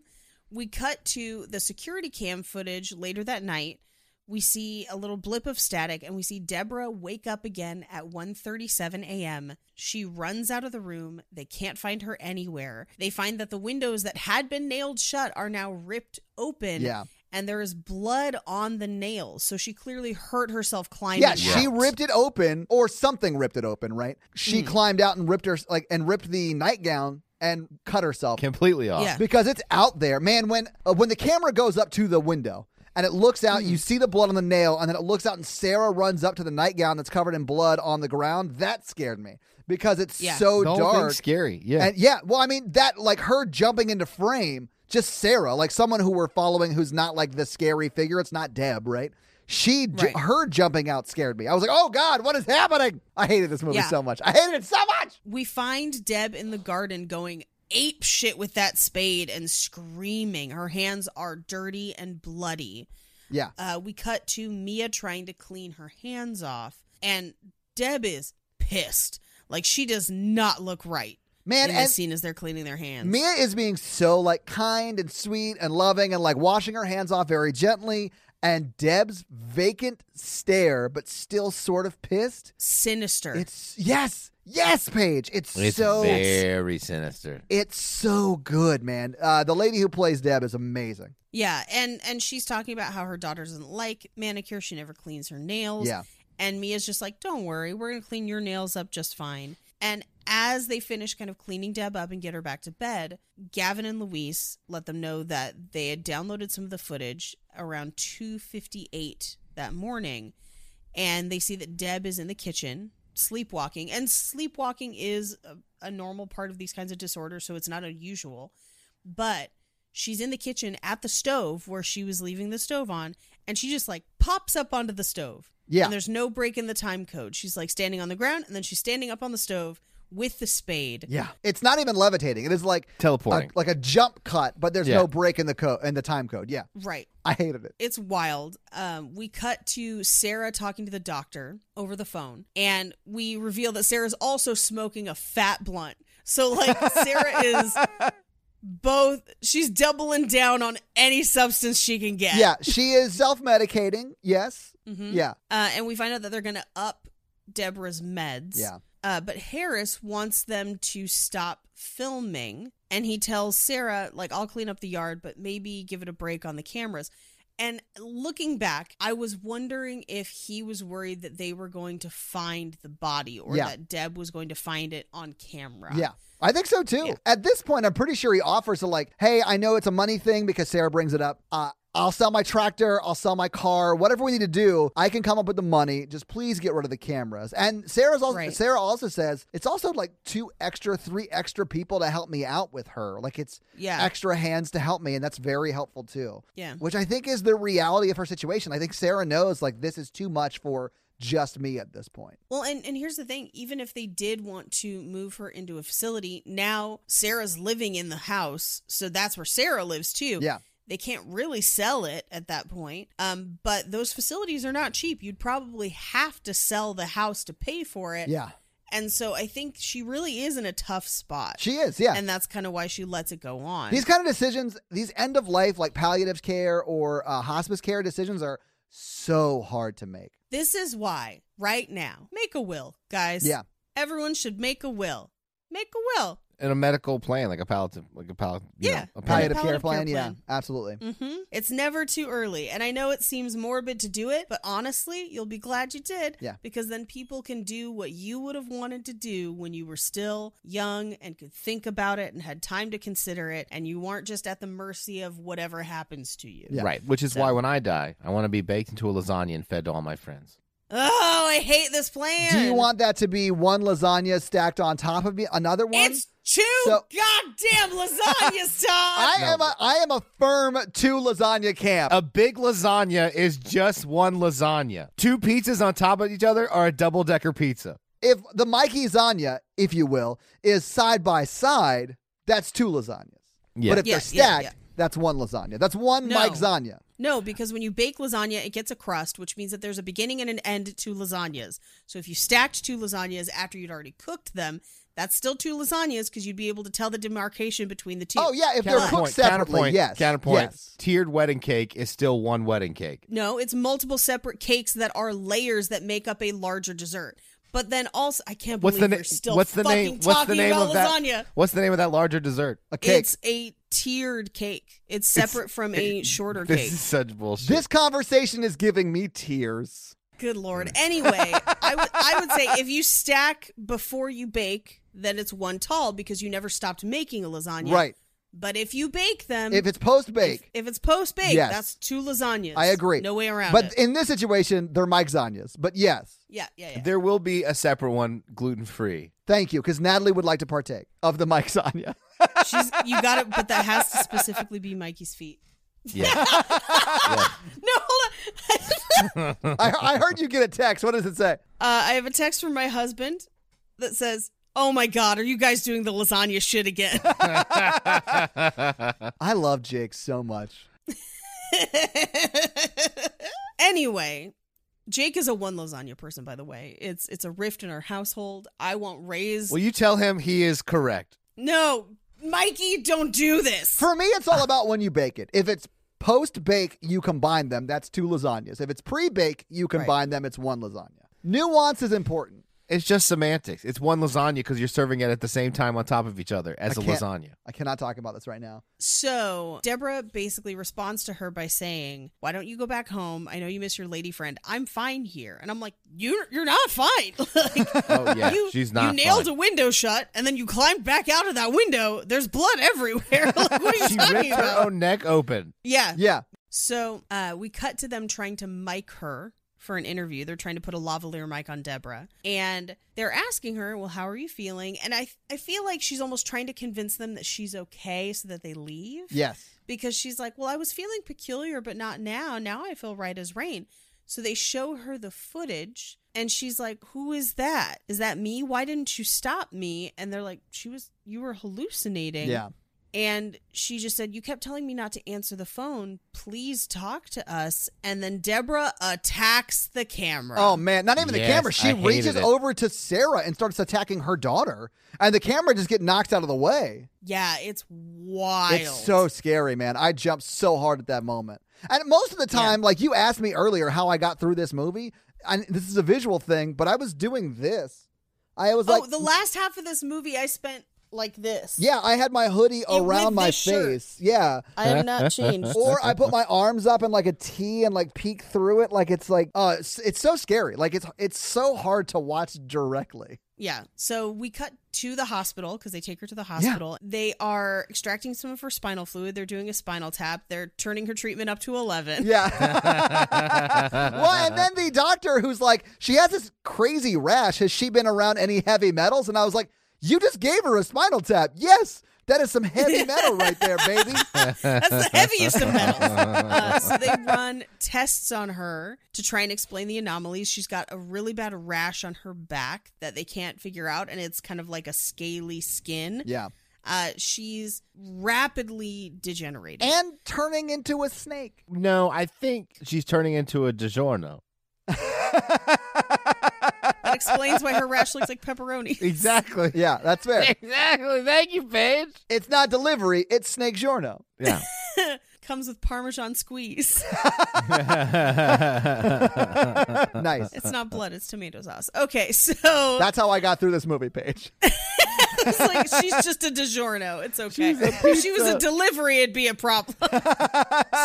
We cut to the security cam footage later that night we see a little blip of static and we see Deborah wake up again at 1:37 a.m. She runs out of the room. They can't find her anywhere. They find that the windows that had been nailed shut are now ripped open. Yeah. And there is blood on the nails. So she clearly hurt herself climbing. Yeah, out. she ripped it open, or something ripped it open, right? She Mm. climbed out and ripped her like and ripped the nightgown and cut herself Completely off. Yeah. because it's out there, man. When uh, when the camera goes up to the window and it looks out, Mm. you see the blood on the nail, and then it looks out, and Sarah runs up to the nightgown that's covered in blood on the ground. That scared me because it's Yeah. so the whole dark. thing's scary. Yeah. And yeah, well, I mean that like her jumping into frame, just Sarah, like someone who we're following who's not like the scary figure. It's not Deb, right? She, ju- her jumping out scared me. I was like, oh god, what is happening? I hated this movie Yeah. so much. I hated it so much. we find Deb in the garden going ape shit with that spade and screaming. Her hands are dirty and bloody. Yeah, Uh, we cut to Mia trying to clean her hands off, and Deb is pissed. Like she does not look right man, in and scene as they're cleaning their hands. Mia is being so like kind and sweet and loving and like washing her hands off very gently. And Deb's vacant stare, but still sort of pissed. Sinister. It's yes, yes, Paige. It's, it's so very sinister. It's so good, man. Uh, the lady who plays Deb is amazing. yeah, and and she's talking about how her daughter doesn't like manicure. She never cleans her nails. Yeah. And Mia's just like, don't worry, we're going to clean your nails up just fine. And as they finish kind of cleaning Deb up and get her back to bed, Gavin and Luis let them know that they had downloaded some of the footage around 2:58 that morning and they see that Deb is in the kitchen sleepwalking and sleepwalking is a, a normal part of these kinds of disorders so it's not unusual. But she's in the kitchen at the stove where she was leaving the stove on and she just like pops up onto the stove. Yeah. And there's no break in the time code. She's like standing on the ground and then she's standing up on the stove with the spade. Yeah. It's not even levitating. It is like Teleporting. a, like a jump cut, but there's Yeah. no break in the code in the time code. Yeah. Right. I hated it. It's wild. Um, we cut to Sarah talking to the doctor over the phone, and we reveal that Sarah's also smoking a fat blunt. So, like, Sarah is both, she's doubling down on any substance she can get. Yeah, she is self-medicating. Yes. Mhm. Yeah. Uh, and we find out that they're going to up Deborah's meds. Yeah. Uh, but Harris wants them to stop filming. And he tells Sarah, like, I'll clean up the yard, but maybe give it a break on the cameras. And looking back, I was wondering if he was worried that they were going to find the body or Yeah. that Deb was going to find it on camera. Yeah. I think so too. Yeah. At this point, I'm pretty sure he offers to like, "Hey, I know it's a money thing because Sarah brings it up. Uh, I'll sell my tractor, I'll sell my car, whatever we need to do. I can come up with the money. Just please get rid of the cameras." And Sarah's also Right. Sarah also says it's also like two extra, three extra people to help me out with her. Like it's Yeah. extra hands to help me, and that's very helpful too. Yeah. Which I think is the reality of her situation. I think Sarah knows like this is too much for just me at this point. Well, and, and here's the thing even if they did want to move her into a facility, now Sarah's living in the house. So that's where Sarah lives too. Yeah. They can't really sell it at that point. Um, but those facilities are not cheap. You'd probably have to sell the house to pay for it. Yeah. And so I think she really is in a tough spot. She is, yeah. And that's kind of why she lets it go on. These kind of decisions, these end of life, like palliative care or uh, hospice care decisions, are so hard to make. this is why, right now, make a will, guys. Yeah. Everyone should make a will. Make a will. And a medical plan, like a palliative, like a palliative. Yeah. know, a Palliative, palliative care care plan, yeah, plan. absolutely. hmm It's never too early. And I know it seems morbid to do it, but honestly, you'll be glad you did. Yeah. Because then people can do what you would have wanted to do when you were still young and could think about it and had time to consider it. And you weren't just at the mercy of whatever happens to you. Yeah. Right. Which is So- why when I die, I want to be baked into a lasagna and fed to all my friends. Oh, I hate this plan. Do you want that to be one lasagna stacked on top of me, another one? It's two So- goddamn lasagnas, Tom. I am a I am a firm two lasagna camp. A big lasagna is just one lasagna. Two pizzas on top of each other are a double decker pizza. if the Mikey lasagna, if you will, is side by side, that's two lasagnas. Yeah. But if Yeah, they're stacked, yeah. that's one lasagna. That's one No. Mike lasagna. No, because when you bake lasagna, it gets a crust, which means that there's a beginning and an end to lasagnas. So if you stacked two lasagnas after you'd already cooked them, That's still two lasagnas because you'd be able to tell the demarcation between the two. Oh yeah, if they're cooked Counterpoint, separately, counterpoint, yes. counterpoint. Yes. Tiered wedding cake is still one wedding cake. No, it's multiple separate cakes that are layers that make up a larger dessert. But then also, I can't What's believe the we're name? still What's the fucking name? What's the talking name about of that? lasagna. What's the name of that larger dessert? A cake. It's a tiered cake. It's separate from a shorter This cake. is such bullshit. this conversation is giving me tears. Good lord. Anyway, I would I would say if you stack before you bake, then it's one tall because you never stopped making a lasagna. Right. But if you bake them, If it's post bake, if it's post bake, Yes. that's two lasagnas. I agree. No way around but it. in this situation, they're Mike Zanyas. But yes, yeah, yeah, yeah. there will be a separate one, gluten free. thank you, because Natalie would like to partake of the Mike Zanya. She's you got it, but that has to specifically be Mikey's feet. Yeah. yeah. No, hold on. I, I heard you get a text. What does it say? Uh, I have a text from my husband that says, "Oh my God, are you guys doing the lasagna shit again?" I love Jake so much. anyway, Jake is a one lasagna person, by the way. It's it's a rift in our household. I won't raise. Will you tell him he is correct? no, Mikey, don't do this. For me, it's all about when you bake it. If it's post bake, you combine them. That's two lasagnas. If it's pre bake, you combine them. It's one lasagna. Nuance is important. It's just semantics. It's one lasagna because you're serving it at the same time on top of each other as I a can't- lasagna. I cannot talk about this right now. So Deborah basically responds to her by saying, "Why don't you go back home? I know you miss your lady friend. I'm fine here." And I'm like, "You you're not fine. like, Oh yeah, you, she's not. You nailed fine. a window shut, and then you climbed back out of that window. There's blood everywhere. like, what are you She talking ripped her own neck open. Yeah. Yeah. So uh, we cut to them trying to mic her for an interview. They're trying to put a lavalier mic on Deborah, and they're asking her, "Well, how are you feeling?" And I I feel like she's almost trying to convince them that she's okay, so that they leave. Yes. Because she's like, "Well, I was feeling peculiar, but not now. Now I feel right as rain." So they show her the footage, and she's like, "Who is that? Is that me? Why didn't you stop me?" And they're like, "She was. You were hallucinating." Yeah. And she just said, You kept telling me not to answer the phone. Please talk to us. And then Deborah attacks the camera. Oh man, not even the camera. She reaches it. over to Sarah and starts attacking her daughter, and the camera just get knocked out of the way. yeah, it's wild. It's so scary, man. I jumped so hard at that moment. And most of the time, like you asked me earlier how I got through this movie, and this is a visual thing, but I was doing this. I was Oh, like, the last half of this movie I spent like this. yeah, I had my hoodie around my this shirt. face. Yeah. I have not changed. Or I put my arms up in like a T and like peek through it like it's like uh it's, it's so scary. Like it's it's so hard to watch directly. Yeah. So we cut to the hospital because they take her to the hospital. They are extracting some of her spinal fluid. They're doing a spinal tap. They're turning her treatment up to 11. Yeah. well, and then the doctor who's like, she has this crazy rash. Has she been around any heavy metals? And I was like, you just gave her a spinal tap. Yes, that is some heavy metal right there, baby. That's the heaviest of metals. Uh, so they run tests on her to try and explain the anomalies. She's got a really bad rash on her back that they can't figure out, and it's kind of like a scaly skin. Yeah. Uh, she's rapidly degenerating. And turning into a snake. No, I think she's turning into a DiGiorno. that explains why her rash looks like pepperoni. Exactly. Yeah, that's fair. Exactly. Thank you, Paige. It's not delivery, it's Snake Giorno. Yeah. Comes with Parmesan squeeze. nice. It's not blood, it's tomato sauce. Okay, so That's how I got through this movie Paige. it's like she's just a DiGiorno. It's okay. If she was a delivery, it'd be a problem.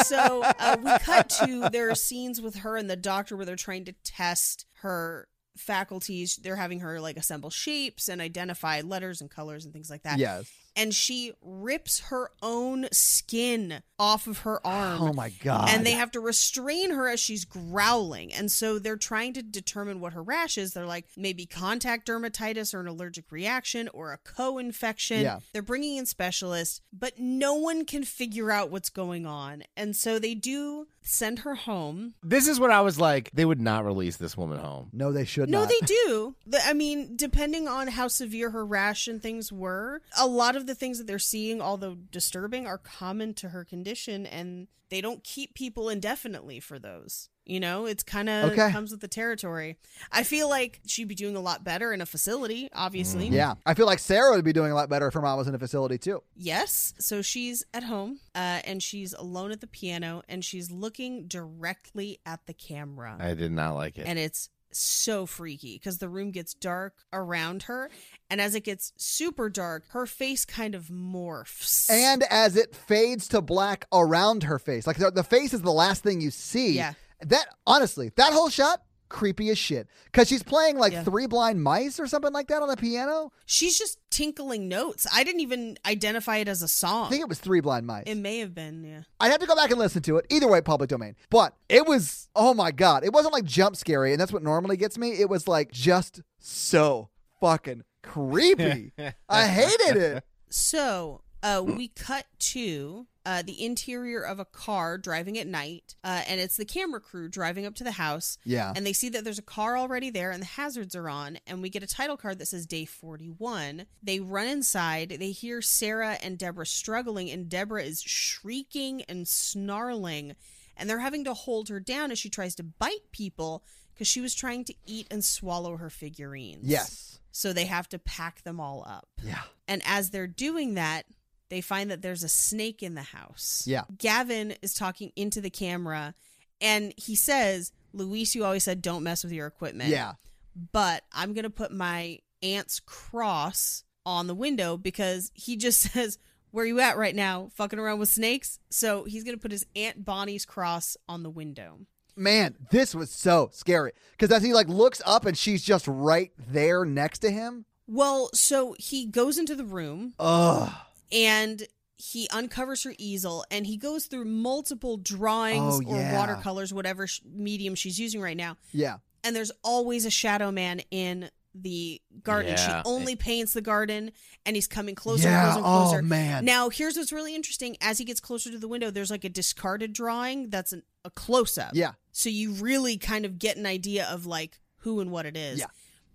so uh, we cut to there are scenes with her and the doctor where they're trying to test her faculties. They're having her like assemble shapes and identify letters and colors and things like that. Yes. And she rips her own skin off of her oh arm. Oh my god. And they have to restrain her as she's growling. And so they're trying to determine what her rash is. They're like, maybe contact dermatitis or an allergic reaction or a co infection. Yeah. They're bringing in specialists, but no one can figure out what's going on. And so they do send her home. this is what I was like. They would not release this woman home. No, they should No, not. they do. The- I mean, depending on how severe her rash and things were, a lot of the things that they're seeing, although disturbing, are common to her condition, and they don't keep people indefinitely for those. You know, it's kind of Okay. comes with the territory. I feel like she'd be doing a lot better in a facility, obviously. Yeah. I feel like Sarah would be doing a lot better if her mom was in a facility too. Yes. So she's at home uh, and she's alone at the piano and she's looking directly at the camera. I did not like it. and it's so freaky because the room gets dark around her. And as it gets super dark, her face kind of morphs. And as it fades to black around her face, like the, the face is the last thing you see. Yeah. That honestly, that whole shot, creepy as shit. Because she's playing like Yeah. three blind mice or something like that on the piano. she's just tinkling notes. I didn't even identify it as a song. I think it was three blind mice. It may have been, yeah. I'd have to go back and listen to it. Either way, public domain. But it was, oh my God. It wasn't like jump scary, and that's what normally gets me. It was like just so fucking creepy. I hated it. So uh, we cut to uh, the interior of a car driving at night, uh, and it's the camera crew driving up to the house. Yeah. And they see that there's a car already there and the hazards are on. And we get a title card that says day 41. They run inside. They hear Sarah and Deborah struggling, and Deborah is shrieking and snarling. And they're having to hold her down as she tries to bite people because she was trying to eat and swallow her figurines. Yes. So they have to pack them all up. Yeah. And as they're doing that, they find that there's a snake in the house. Yeah. Gavin is talking into the camera and he says, Luis, you always said don't mess with your equipment. Yeah. But I'm going to put my aunt's cross on the window because he just says, Where you at right now? Fucking around with snakes? So he's going to put his Aunt Bonnie's cross on the window. Man, this was so scary. Because as he like looks up and she's just right there next to him. Well, so he goes into the room Ugh. And he uncovers her easel and he goes through multiple drawings Oh, or watercolors whatever sh- medium she's using right now Yeah. and there's always a shadow man in the garden Yeah. she only paints the garden and he's coming closer Yeah, and closer and oh, man. now here's what's really interesting as he gets closer to the window there's like a discarded drawing that's an, a close-up Yeah. so you really kind of get an idea of like who and what it is Yeah.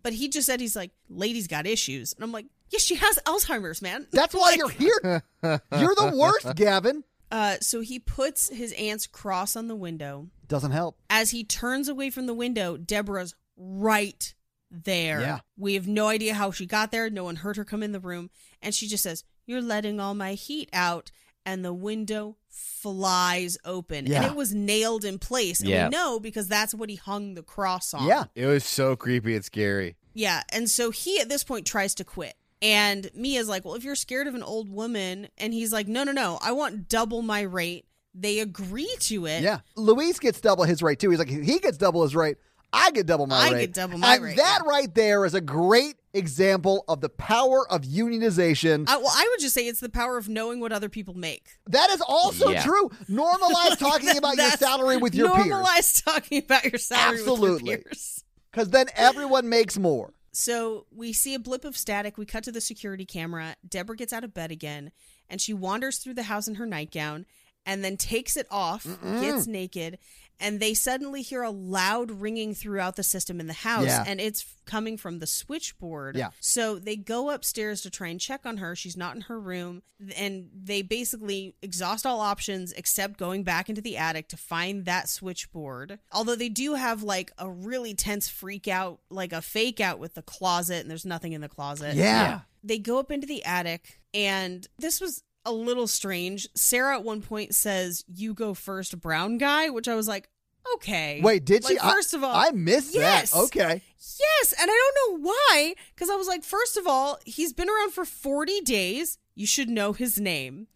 but he just said he's like lady's got issues and i'm like yeah she has alzheimer's man That's why you're here. You're the worst, Gavin. Uh, so he puts his aunt's cross on the window. Doesn't help. As he turns away from the window, Deborah's right there. Yeah. We have no idea how she got there. No one heard her come in the room. And she just says, You're letting all my heat out. And the window flies open. Yeah. And it was nailed in place. And Yeah. we know because that's what he hung the cross on. Yeah. It was so creepy and scary. Yeah. And so he at this point tries to quit. And Mia's like, Well, if you're scared of an old woman, and he's like, No, no, no, I want double my rate. They agree to it. Yeah. Luis gets double his rate too. He's like, he gets double his rate. I get double my I rate. I get double my and rate, that yeah. right there is a great example of the power of unionization. I, well, I would just say it's the power of knowing what other people make. that is also Yeah. true. Normalize talking That- about your salary with your peers. Normalize talking about your salary Absolutely. with your peers. Because then everyone makes more. So we see a blip of static. We cut to the security camera. Deborah gets out of bed again, and she wanders through the house in her nightgown, and then takes it off, gets naked, and they suddenly hear a loud ringing throughout the system in the house, Yeah. and it's coming from the switchboard. Yeah. So they go upstairs to try and check on her. She's not in her room, and they basically exhaust all options except going back into the attic to find that switchboard. Although they do have like a really tense freak out, like a fake out with the closet, and there's nothing in the closet. Yeah. They go up into the attic, and this was a little strange. Sarah at one point says, You go first, brown guy, which I was like, Okay. Wait, did she? First of all, I missed yes. that. Okay. Yes, and I don't know why, because I was like, first of all, he's been around for 40 days. You should know his name.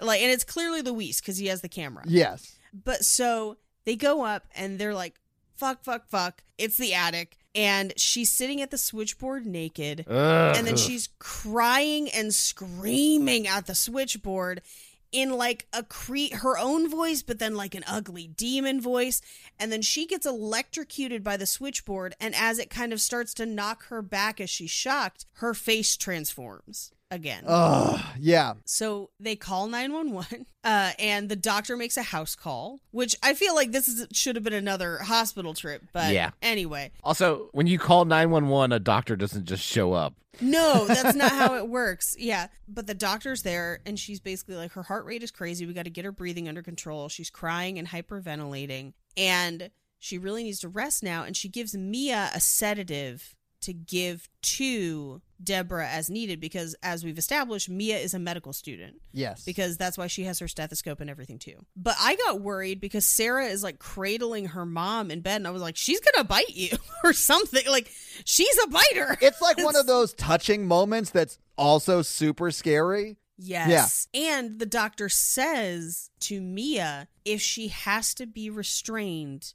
Like, and it's clearly Luis because he has the camera. Yes. But so they go up and they're like, fuck, fuck, fuck. It's the attic. And she's sitting at the switchboard naked. Ugh. And then she's crying and screaming at the switchboard in like a cre- her own voice, but then like an ugly demon voice. And then she gets electrocuted by the switchboard. And as it kind of starts to knock her back as she's shocked, her face transforms again. Ugh. Yeah. So they call 911 uh, and the doctor makes a house call, which I feel like this is, should have been another hospital trip. But Yeah. anyway, Also, when you call 911, a doctor doesn't just show up. no, that's not how it works. Yeah. But the doctor's there and she's basically like, her heart rate is crazy. We got to get her breathing under control. She's crying and hyperventilating. And She really needs to rest now. And she gives Mia a sedative to give to Deborah as needed because, as we've established, Mia is a medical student Yes. because that's why she has her stethoscope and everything too. But I got worried because Sarah is like cradling her mom in bed, and I was like, she's gonna bite you or something. Like she's a biter. it's like one of those touching moments that's also super scary. Yes. And the doctor says to Mia, if she has to be restrained,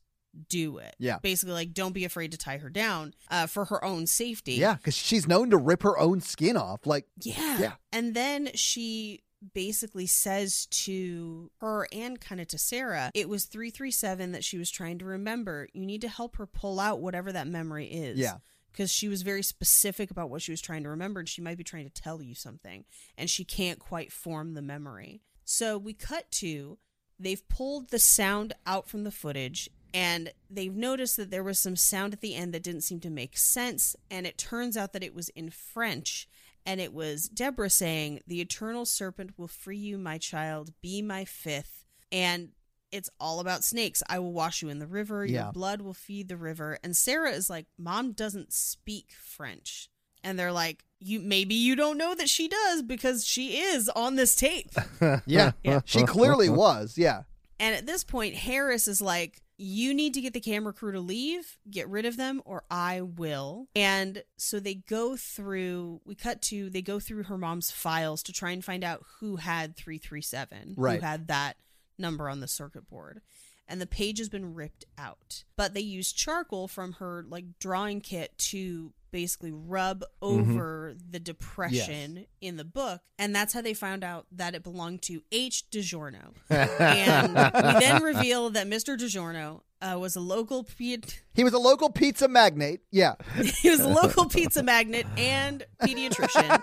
do it. Yeah. Basically, like, don't be afraid to tie her down uh, for her own safety. Yeah, because she's known to rip her own skin off. Like, Yeah. Yeah. And then she basically says to her and kind of to Sarah, it was 337 that she was trying to remember. You need to help her pull out whatever that memory is. Yeah. Because she was very specific about what she was trying to remember, and she might be trying to tell you something, and she can't quite form the memory. So we cut to they've pulled the sound out from the footage and they've noticed that there was some sound at the end that didn't seem to make sense and it turns out that it was in french and it was deborah saying the eternal serpent will free you my child be my fifth and it's all about snakes i will wash you in the river Yeah. your blood will feed the river and sarah is like mom doesn't speak french and they're like you maybe you don't know that she does because she is on this tape yeah, Yeah. she clearly was. Yeah. And at this point, Harris is like, You need to get the camera crew to leave, get rid of them, or I will. And so they go through, we cut to, they go through her mom's files to try and find out who had 337, Right. who had that number on the circuit board. And the page has been ripped out. But they use charcoal from her like drawing kit to basically rub over the depression in the book. And that's how they found out that it belonged to H. DiGiorno and we then reveal that Mr. DiGiorno uh, was a local pe- He was a local pizza magnate. Yeah. he was a local pizza magnate and pediatrician.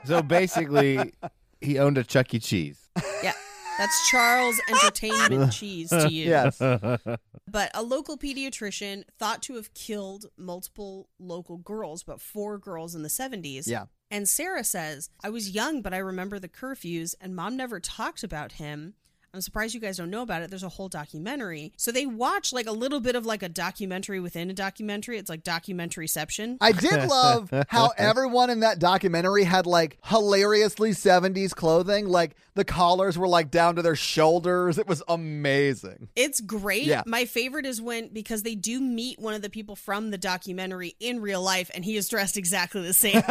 So basically, he owned a Chuck E. Cheese. Yeah, that's Charles Entertainment Cheese to you. Yes. But a local pediatrician thought to have killed multiple local girls, but four girls in the 70s. Yeah. And Sarah says, I was young, but I remember the curfews, and mom never talked about him. I'm surprised you guys don't know about it. There's a whole documentary. So they watch like a little bit of like a documentary within a documentary. It's like documentaryception. I did love how everyone in that documentary had like hilariously 70s clothing. Like the collars were like down to their shoulders. It was amazing. It's great. Yeah. My favorite is when because they do meet one of the people from the documentary in real life and he is dressed exactly the same.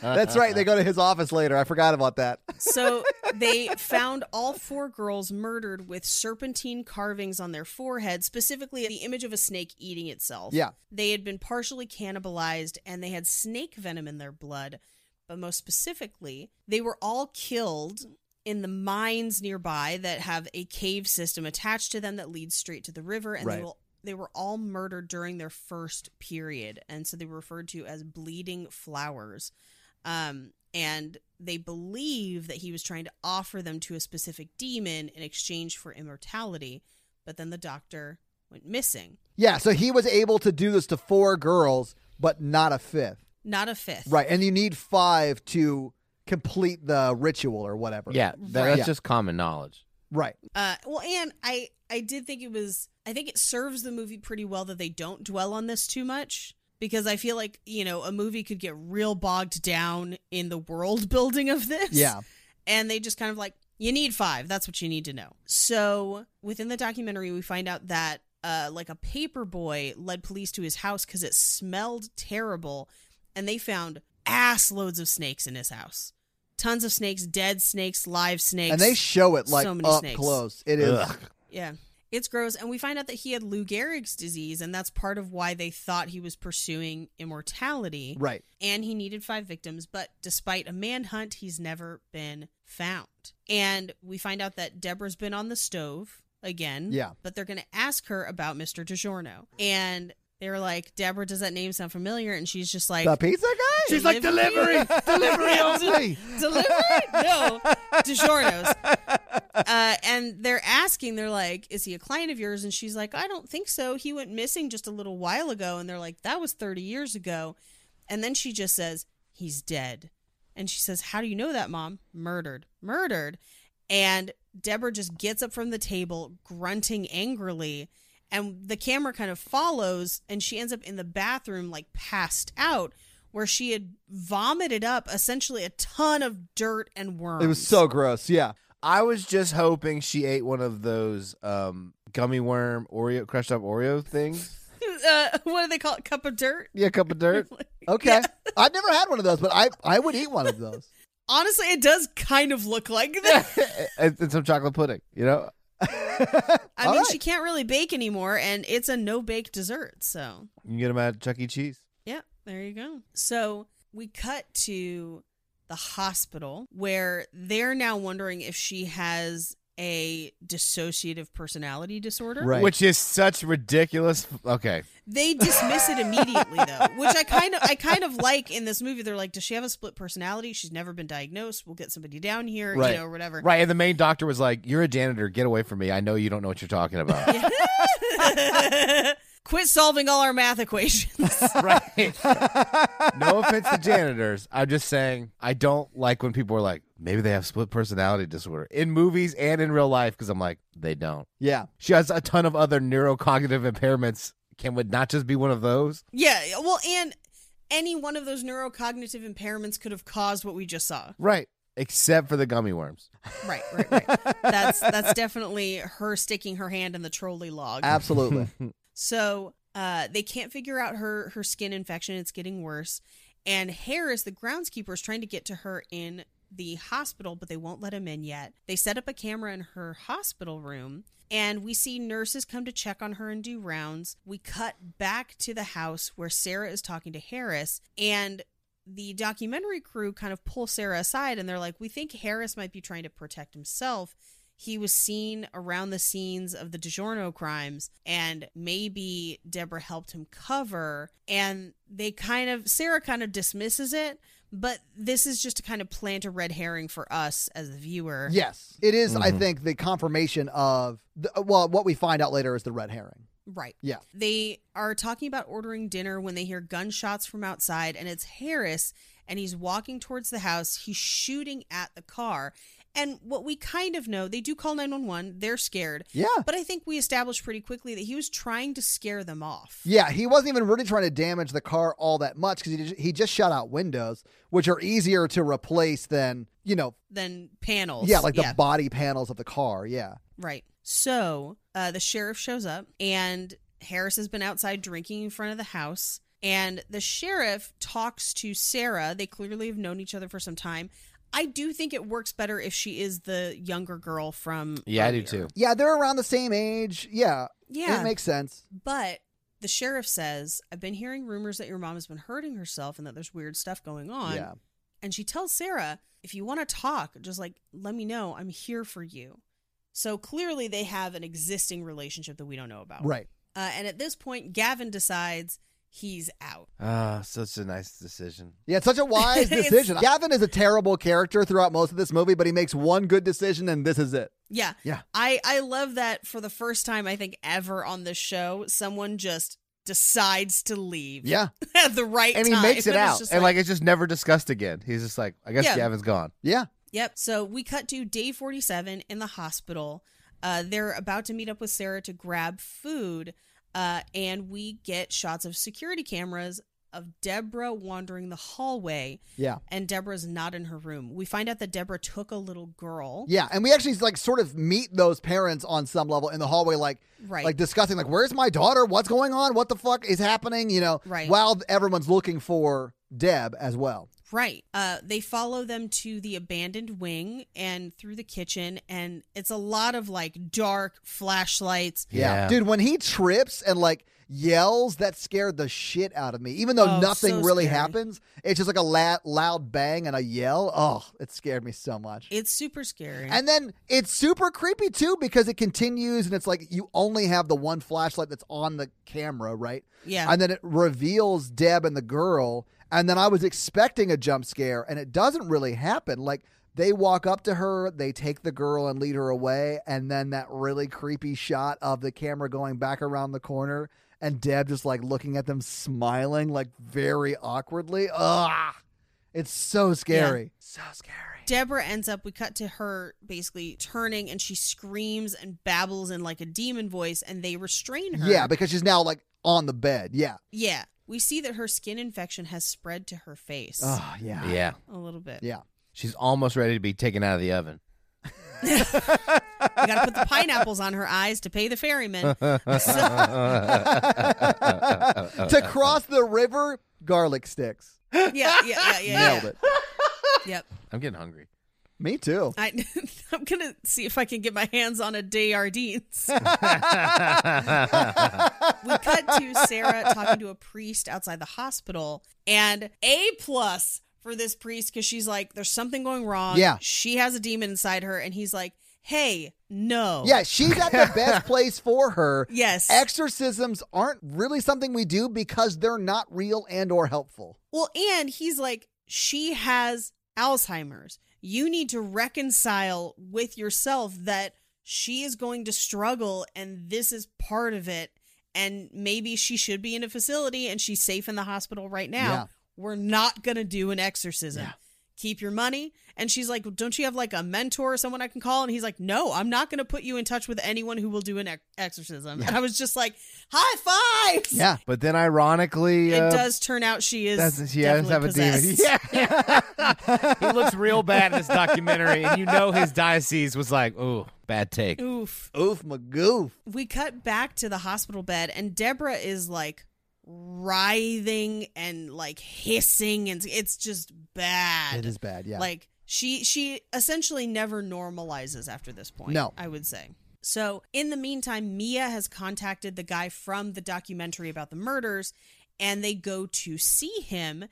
That's right. They go to his office later. I forgot about that. so they found all four girls murdered with serpentine carvings on their forehead, specifically the image of a snake eating itself. Yeah. They had been partially cannibalized and they had snake venom in their blood. But most specifically, they were all killed in the mines nearby that have a cave system attached to them that leads straight to the river. And they Right. will they were all murdered during their first period. And so they were referred to as bleeding flowers. Um, and they believe that he was trying to offer them to a specific demon in exchange for immortality. But then the doctor went missing. Yeah. So he was able to do this to four girls, but not a fifth. Not a fifth. Right. And you need five to complete the ritual or whatever. Yeah, that, Right. that's Yeah. just common knowledge. Right. Uh, well, and I I did think it was I think it serves the movie pretty well that they don't dwell on this too much because I feel like you know a movie could get real bogged down in the world building of this. Yeah. and they just kind of like you need five. That's what you need to know. So within the documentary, we find out that uh, like a paper boy led police to his house because it smelled terrible, and they found ass loads of snakes in his house. Tons of snakes, dead snakes, live snakes. And they show it like So up snakes. close. It is. Ugh. Yeah. It's gross. And we find out that he had Lou Gehrig's disease, and that's part of why they thought he was pursuing immortality. Right. And he needed five victims, but despite a manhunt, he's never been found. And we find out that Deborah's been on the stove again. Yeah. But they're going to ask her about Mr. DiGiorno. And they're like, Deborah, does that name sound familiar? And she's just like, The pizza guy? She's like, delivery, delivery only. delivery? No, DiGiorno's. Uh, and they're asking, they're like, "Is he a client of yours?" And she's like, "I don't think so. He went missing just a little while ago." And they're like, "That was thirty years ago." And then she just says, "He's dead." And she says, "How do you know that, mom? Murdered, murdered." And Deborah just gets up from the table, grunting angrily, and the camera kind of follows, and she ends up in the bathroom, like passed out, where she had vomited up essentially a ton of dirt and worms. It was so gross. Yeah. I was just hoping she ate one of those um, gummy worm Oreo crushed up Oreo things. Uh, what do they call it? Cup of dirt? Yeah, cup of dirt. Okay. I've never had one of those, but I, I would eat one of those. Honestly, it does kind of look like that. and, and some chocolate pudding. You know, I mean, right. she can't really bake anymore, and it's a no bake dessert. So, you can get them at Chuck E. Cheese. yeah, there you go. So, we cut to the hospital where they're now wondering if she has a dissociative personality disorder. Right. Which is such ridiculous. Okay, They dismiss it immediately though, which I kind of I kind of like in this movie. They're like, does she have a split personality? She's never been diagnosed. We'll get somebody down here, Right. you know, or whatever. right. And the main doctor was like, "You're a janitor. Get away from me. I know you don't know what you're talking about." Quit solving all our math equations. right. no offense to janitors. I'm just saying I don't like when people are like, maybe they have split personality disorder in movies and in real life because I'm like, they don't. Yeah. She has a ton of other neurocognitive impairments. Can it not just be one of those? yeah, well, and any one of those neurocognitive impairments could have caused what we just saw. Right. Except for the gummy worms. Right, right, right. that's that's definitely her sticking her hand in the trolley log. Absolutely. So uh, they can't figure out her her skin infection. It's getting worse. And Harris, the groundskeeper, is trying to get to her in the hospital, but they won't let him in yet. They set up a camera in her hospital room, and we see nurses come to check on her and do rounds. We cut back to the house where Sarah is talking to Harris, and the documentary crew kind of pull Sarah aside and they're like, We think Harris might be trying to protect himself. He was seen around the scenes of the DiGiorno crimes, and maybe Deborah helped him cover. And they kind of, Sarah kind of dismisses it, but this is just to kind of plant a red herring for us as the viewer. yes. It is, I Mhm. think, the confirmation of, the, well, what we find out later is the red herring. Right. Yeah. They are talking about ordering dinner when they hear gunshots from outside, and it's Harris, and he's walking towards the house. He's shooting at the car. And what we kind of know, they do call 911. They're scared. Yeah. But I think we established pretty quickly that he was trying to scare them off. Yeah, he wasn't even really trying to damage the car all that much because he, just- he just shut out windows, which are easier to replace than, you know, Than panels. yeah, like the body panels of the car. Yeah. Right. So uh, the sheriff shows up, and Harris has been outside drinking in front of the house. And the sheriff talks to Sarah. They clearly have known each other for some time. I do think it works better if she is the younger girl from. Yeah, I do too. Yeah, they're around the same age. Yeah. Yeah. It makes sense. But the sheriff says, I've been hearing rumors that your mom has been hurting herself and that there's weird stuff going on. Yeah. And she tells Sarah, if you want to talk, just like let me know. I'm here for you. So clearly they have an existing relationship that we don't know about. Right. Uh, and at this point, Gavin decides he's out. Ah, such a nice decision. Yeah, such a wise decision. Gavin is a terrible character throughout most of this movie, but he makes one good decision, and this is it. Yeah. Yeah. I, I love that for the first time, I think, ever on this show, someone just decides to leave Yeah. at the right And time. he makes it And out. just And like it's just never discussed again. He's just like, I guess Yeah. Gavin's gone. Yeah. Yep. So we cut to day 47 in the hospital. Uh, they're about to meet up with Sarah to grab food. Uh, and we get shots of security cameras of Deborah wandering the hallway. Yeah. And Deborah's not in her room. We find out that Deborah took a little girl. Yeah. And we actually like sort of meet those parents on some level in the hallway, like Right. like discussing like where's my daughter? What's going on? What the fuck is happening? You know, Right. while everyone's looking for Deb as well. Right. Uh, they follow them to the abandoned wing and through the kitchen, and it's a lot of like dark flashlights. Yeah. Dude, when he trips and like yells, that scared the shit out of me. Even though Oh, nothing so really scary. happens, it's just like a la- loud bang and a yell. Oh, it scared me so much. It's super scary. And then it's super creepy too because it continues and it's like you only have the one flashlight that's on the camera, right? yeah. And then it reveals Deb and the girl. And then I was expecting a jump scare and it doesn't really happen. Like they walk up to her, they take the girl and lead her away. And then that really creepy shot of the camera going back around the corner and Deb just like looking at them smiling like very awkwardly. Ugh. It's so scary. So scary. Deborah ends up, we cut to her basically turning and she screams and babbles in like a demon voice and they restrain her. Yeah, because she's now like on the bed. Yeah. Yeah. We see that her skin infection has spread to her face Oh, yeah. Yeah. a little bit. Yeah. She's almost ready to be taken out of the oven. We got to put the pineapples on her eyes to pay the ferryman. to cross the river, garlic sticks. yeah, yeah, yeah, yeah. Nailed yeah. it. Yep. I'm getting hungry. Me too. I, I'm gonna see if I can get my hands on a Dejardins. we cut to Sarah talking to a priest outside the hospital, and a plus for this priest because she's like, "There's something going wrong." Yeah. she has a demon inside her, and he's like, "Hey, no." Yeah, she's at the best place for her. Yes. Exorcisms aren't really something we do because they're not real and or helpful. Well, and he's like, she has Alzheimer's. You need to reconcile with yourself that she is going to struggle and this is part of it. And maybe she should be in a facility and she's safe in the hospital right now. Yeah. We're not going to do an exorcism. Yeah. Keep your money. And she's like, Don't you have like a mentor or someone I can call? And he's like, No, I'm not going to put you in touch with anyone who will do an ex- exorcism. And I was just like, High fives. Yeah. But then, ironically, It uh, does turn out she is That's, she does definitely have a demon. possessed. Yeah. he looks real bad in this documentary, and you know his diocese was like, "Ooh, bad take." Oof. Oof my goof. We cut back to the hospital bed, and Deborah is like writhing and like hissing, and it's just bad. It is bad, yeah. Like she she essentially never normalizes after this point. No. I would say. So in the meantime, Mia has contacted the guy from the documentary about the murders, and they go to see him.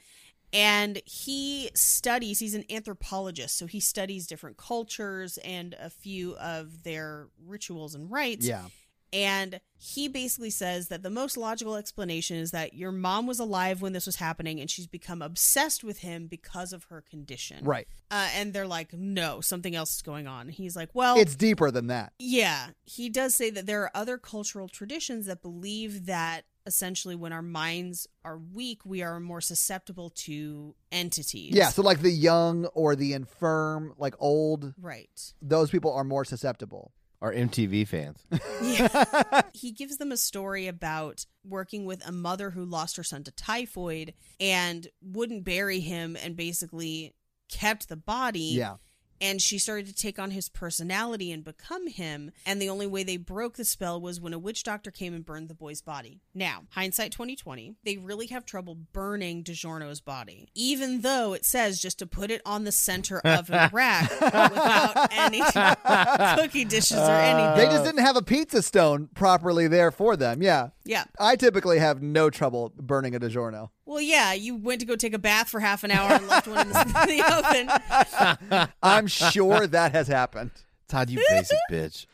And he studies, he's an anthropologist, so he studies different cultures and a few of their rituals and rites. yeah. And he basically says that the most logical explanation is that your mom was alive when this was happening and she's become obsessed with him because of her condition. Right. Uh, and they're like, no, something else is going on. He's like, well, It's deeper than that. yeah. He does say that there are other cultural traditions that believe that essentially when our minds are weak, we are more susceptible to entities. Yeah, so like the young or the infirm, like old, Right. those people are more susceptible. Our MTV fans. Yeah. he gives them a story about working with a mother who lost her son to typhoid and wouldn't bury him and basically kept the body. Yeah. And she started to take on his personality and become him. And the only way they broke the spell was when a witch doctor came and burned the boy's body. Now, hindsight 2020, they really have trouble burning DiGiorno's body, even though it says just to put it on the center of a rack without any cookie dishes or uh, anything. They just didn't have a pizza stone properly there for them. Yeah. Yeah. I typically have no trouble burning a DiGiorno. Well, yeah, you went to go take a bath for half an hour and left one in the, the oven. I'm sure that has happened. Todd, you basic bitch.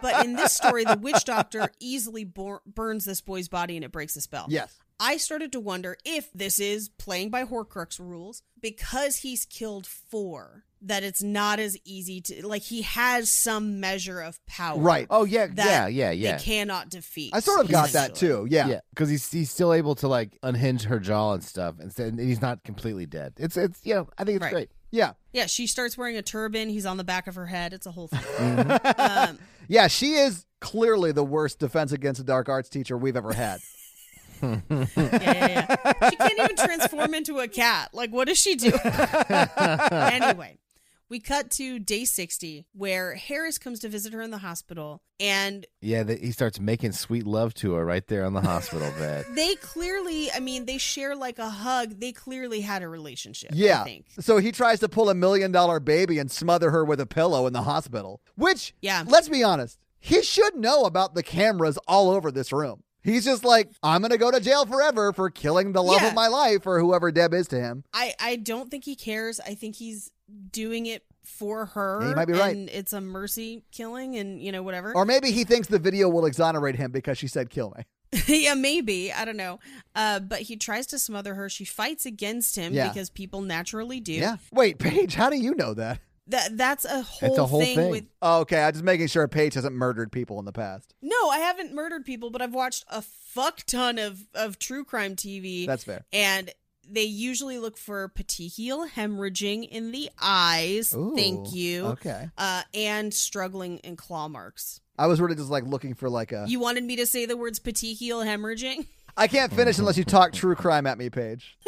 But in this story, the witch doctor easily bor- burns this boy's body and it breaks the spell. Yes. I started to wonder if this is playing by Horcrux rules because he's killed four, that it's not as easy to, like, he has some measure of power. Right. Oh yeah, That yeah, yeah, yeah. They cannot defeat. I sort of got that too. Yeah. Yeah, because he's he's still able to like unhinge her jaw and stuff, and, and he's not completely dead. It's it's you know I think it's Right. great. Yeah. Yeah, she starts wearing a turban. He's on the back of her head. It's a whole thing. Mm-hmm. um, Yeah, she is clearly the worst defense against a dark arts teacher we've ever had. Yeah, yeah, yeah. She can't even transform into a cat. Like, what does she do? anyway, we cut to day 60 where Harris comes to visit her in the hospital and Yeah, that he starts making sweet love to her right there on the hospital bed. they clearly, I mean, they share like a hug. They clearly had a relationship. I Yeah. So he tries to pull a million dollar baby and smother her with a pillow in the hospital. Which, Yeah. let's be honest, he should know about the cameras all over this room. He's just like, I'm going to go to jail forever for killing the love Yeah. of my life or whoever Deb is to him. I, I don't think he cares. I think he's doing it for her. Yeah, you might be right. And it's a mercy killing and, you know, whatever. Or maybe he thinks the video will exonerate him because she said, kill me. yeah, maybe. I don't know. Uh, but he tries to smother her. She fights against him Yeah. because people naturally do. Yeah. Wait, Paige, how do you know that? That that's a whole, a whole thing, thing. with Oh, okay, I'm just making sure Paige hasn't murdered people in the past. No, I haven't murdered people, but I've watched a fuck ton of of true crime TV. That's fair. And they usually look for petechial hemorrhaging in the eyes. Ooh, Thank you. Okay. Uh, and struggling in claw marks. I was really just like looking for like a. You wanted me to say the words petechial hemorrhaging? I can't finish unless you talk true crime at me, Paige.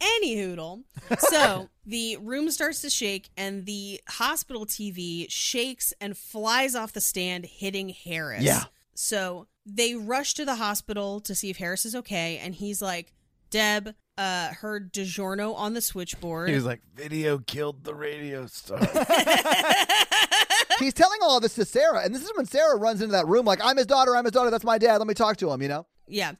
Any hoodle. So the room starts to shake, and the hospital TV shakes and flies off the stand, hitting Harris. Yeah. So they rush to the hospital to see if Harris is okay, and he's like, Deb, uh, heard DiGiorno on the switchboard. He was like, "Video killed the radio star." He's telling all of this to Sarah, and this is when Sarah runs into that room like, "I'm his daughter. I'm his daughter. That's my dad. Let me talk to him." You know. Yeah.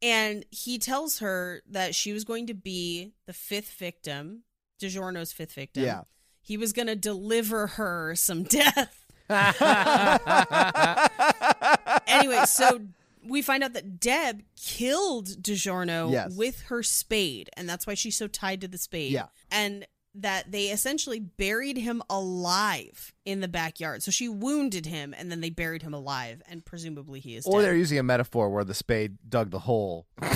And he tells her that she was going to be the fifth victim, DiGiorno's fifth victim. Yeah. He was going to deliver her some death. anyway, so we find out that Deb killed DiGiorno Yes. with her spade, and that's why she's so tied to the spade. Yeah. And that they essentially buried him alive in the backyard. So she wounded him, and then they buried him alive, and presumably he is or dead. they're using a metaphor where the spade dug the hole.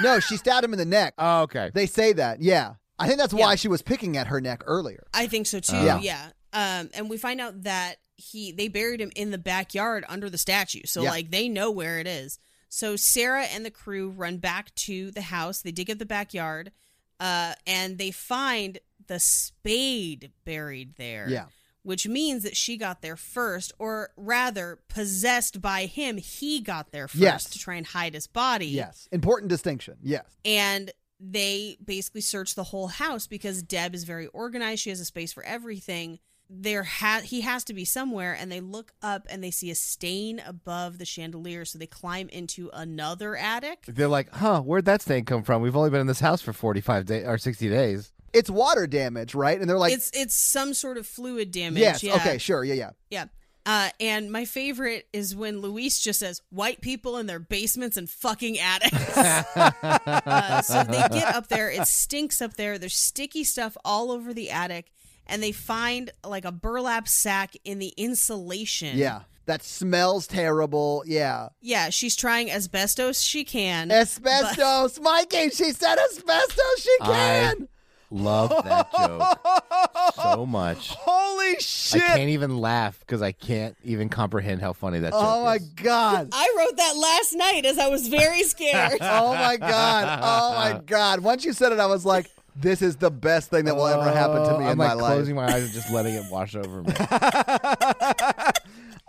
No, she stabbed him in the neck. Oh, okay. They say that. Yeah. I think that's why Yeah. she was picking at her neck earlier. I think so too. Yeah. yeah. Um, and we find out that he they buried him in the backyard under the statue. So Yeah. like they know where it is. So Sarah and the crew run back to the house. They dig up the backyard, uh, and they find the spade buried there. Yeah. Which means that she got there first, or rather, possessed by him, he got there first Yes. to try and hide his body Yes. Important distinction. Yes. and they basically search the whole house because Deb is very organized. She has a space for everything. There ha- he has to be somewhere, and they look up and they see a stain above the chandelier. So they climb into another attic. They're like, "Huh? Where'd that stain come from? We've only been in this house for forty-five days or sixty days." It's water damage, right? And they're like, it's it's some sort of fluid damage. yes. yeah. Okay. Sure. Yeah. Yeah. Yeah. Uh, and my favorite is when Luis just says, white people in their basements and fucking attics. uh, so they get up there. It stinks up there. There's sticky stuff all over the attic. And they find like a burlap sack in the insulation. Yeah. That smells terrible. Yeah. Yeah. She's trying asbestos she can. Asbestos. Mikey, she said asbestos. She I- can. Love that joke so much. Holy shit! I can't even laugh because I can't even comprehend how funny that joke Oh my is. God. I wrote that last night as I was very scared. Oh my God. Oh my God. Once you said it, I was like, this is the best thing that will ever happen to me Oh, in I'm my like life. closing my eyes and just letting it wash over me.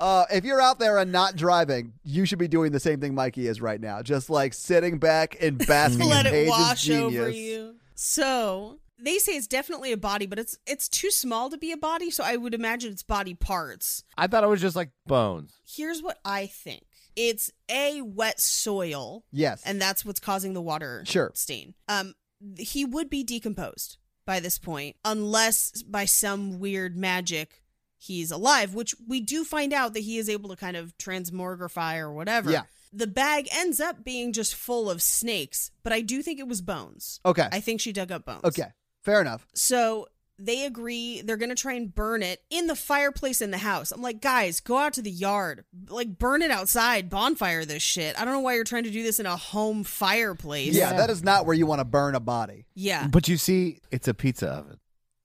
Uh, if you're out there and not driving, you should be doing the same thing Mikey is right now. Just like sitting back and basking let in it wash genius. over you. So they say it's definitely a body, but it's it's too small to be a body. So I would imagine it's body parts. I thought it was just like bones. Here's what I think: it's a wet soil, Yes. and that's what's causing the water Sure. stain. Um, he would be decomposed by this point, unless by some weird magic he's alive, which we do find out that he is able to kind of transmogrify or whatever. Yeah. The bag ends up being just full of snakes, but I do think it was bones. okay. I think she dug up bones. okay. Fair enough. So they agree they're going to try and burn it in the fireplace in the house. I'm like, guys, go out to the yard. Like, burn it outside, bonfire this shit. I don't know why you're trying to do this in a home fireplace. Yeah, that is not where you want to burn a body. Yeah. But you see, it's a pizza oven.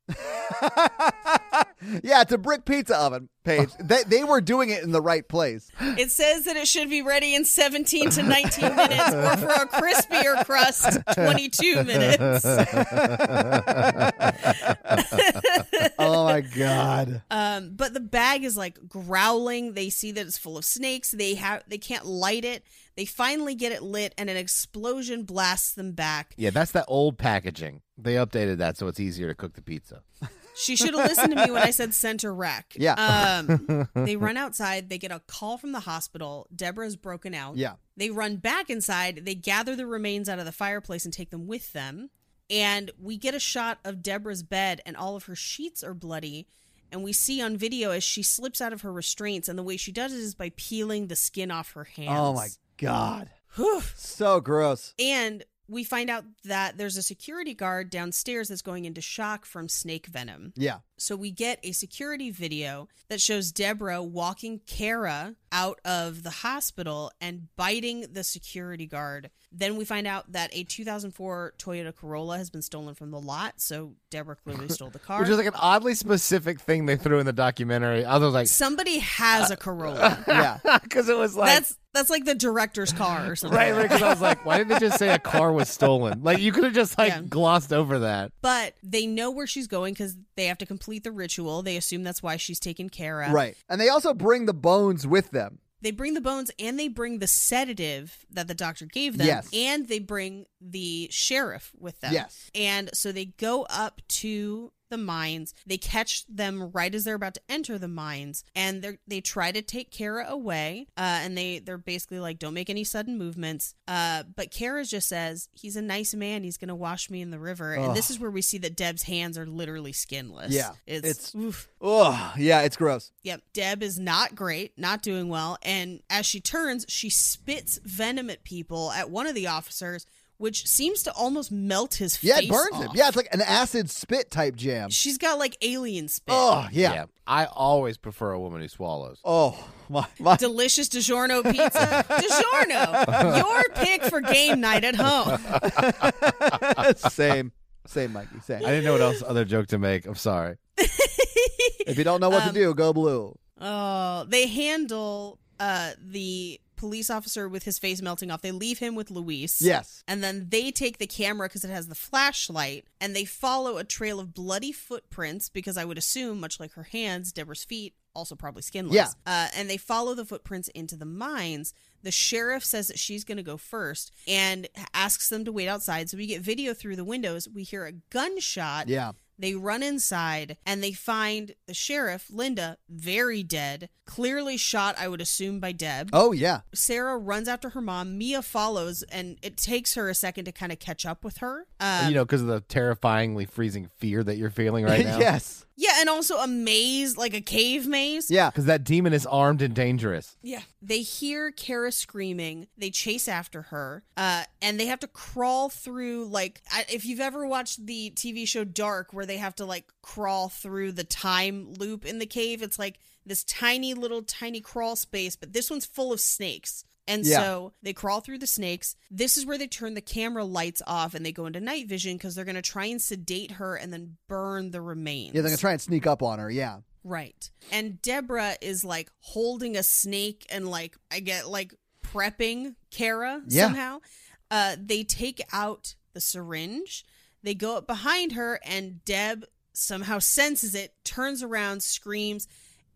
yeah, it's a brick pizza oven, Paige. they, they were doing it in the right place. It says that it should be ready in 17 to 19 minutes, or for a crispier crust, 22 minutes. Oh my god. Um, but the bag is like growling. They see that it's full of snakes. They have they can't light it. They finally get it lit, and an explosion blasts them back. Yeah, that's that old packaging. They updated that so it's easier to cook the pizza. She should have listened to me when I said center rack. Yeah. Um, they run outside. They get a call from the hospital. Deborah's broken out. Yeah. They run back inside. They gather the remains out of the fireplace and take them with them. And we get a shot of Deborah's bed, and all of her sheets are bloody. And we see on video as she slips out of her restraints, and the way she does it is by peeling the skin off her hands. Oh my god. Whew. So gross. And we find out that there's a security guard downstairs that's going into shock from snake venom. Yeah. So we get a security video that shows Deborah walking Kara out of the hospital and biting the security guard. Then we find out that a 2004 Toyota Corolla has been stolen from the lot. So Deborah clearly stole the car. Which is like an oddly specific thing they threw in the documentary. I was like, Somebody has a Corolla. Yeah. because it was like, That's that's like the director's car or something. right? Because I was like, why didn't they just say a car was stolen? Like you could have just like Yeah. glossed over that. But they know where she's going because they have to complete the ritual. They assume that's why she's taken care of. Right. And they also bring the bones with them. They bring the bones and they bring the sedative that the doctor gave them. Yes. And they bring the sheriff with them. Yes. And so they go up to the mines. They catch them right as they're about to enter the mines, and they they try to take Kara away. Uh, and they they're basically like, "Don't make any sudden movements." Uh, but Kara just says, "He's a nice man. He's gonna wash me in the river." And this is where we see that Deb's hands are literally skinless. Yeah, it's, it's-. Oh, yeah, it's gross. Yep. Deb is not great, not doing well. And as she turns, she spits venom at people, at one of the officers, which seems to almost melt his Yeah, face. Yeah, it burns him. Yeah, it's like an acid spit type jam. She's got like alien spit. Oh, yeah. I always prefer a woman who swallows. Oh, my. my. Delicious DiGiorno pizza. DiGiorno, your pick for game night at home. same. Same, Mikey. Same. I didn't know what else other joke to make. I'm sorry. If you don't know what to Um, do, go blue. Oh, they handle uh the police officer with his face melting off. They leave him with Luis. Yes. And then they take the camera because it has the flashlight and they follow a trail of bloody footprints because I would assume, much like her hands, Deborah's feet, also probably skinless. Yeah. Uh, and they follow the footprints into the mines. The sheriff says that she's going to go first and asks them to wait outside. So we get video through the windows. We hear a gunshot. Yeah. They run inside and they find the sheriff, Linda, very dead, clearly shot, I would assume, by Deb. Oh, yeah. Sarah runs after her mom. Mia follows, and it takes her a second to kind of catch up with her. Um, you know, because of the terrifyingly freezing fear that you're feeling right now. yes. Yeah, and also a maze, like a cave maze. Yeah. Because that demon is armed and dangerous. Yeah. They hear Kara screaming. They chase after her, uh, and they have to crawl through. Like, I, if you've ever watched the TV show Dark, where they have to like crawl through the time loop in the cave, it's like this tiny little tiny crawl space, but this one's full of snakes. And Yeah. so they crawl through the snakes. This is where they turn the camera lights off and they go into night vision because they're going to try and sedate her and then burn the remains. Yeah, they're going to try and sneak up on her. Yeah. Right. And Deborah is like holding a snake and like I get like prepping Kara Yeah. somehow. Uh they take out the syringe. They go up behind her and Deb somehow senses it, turns around, screams.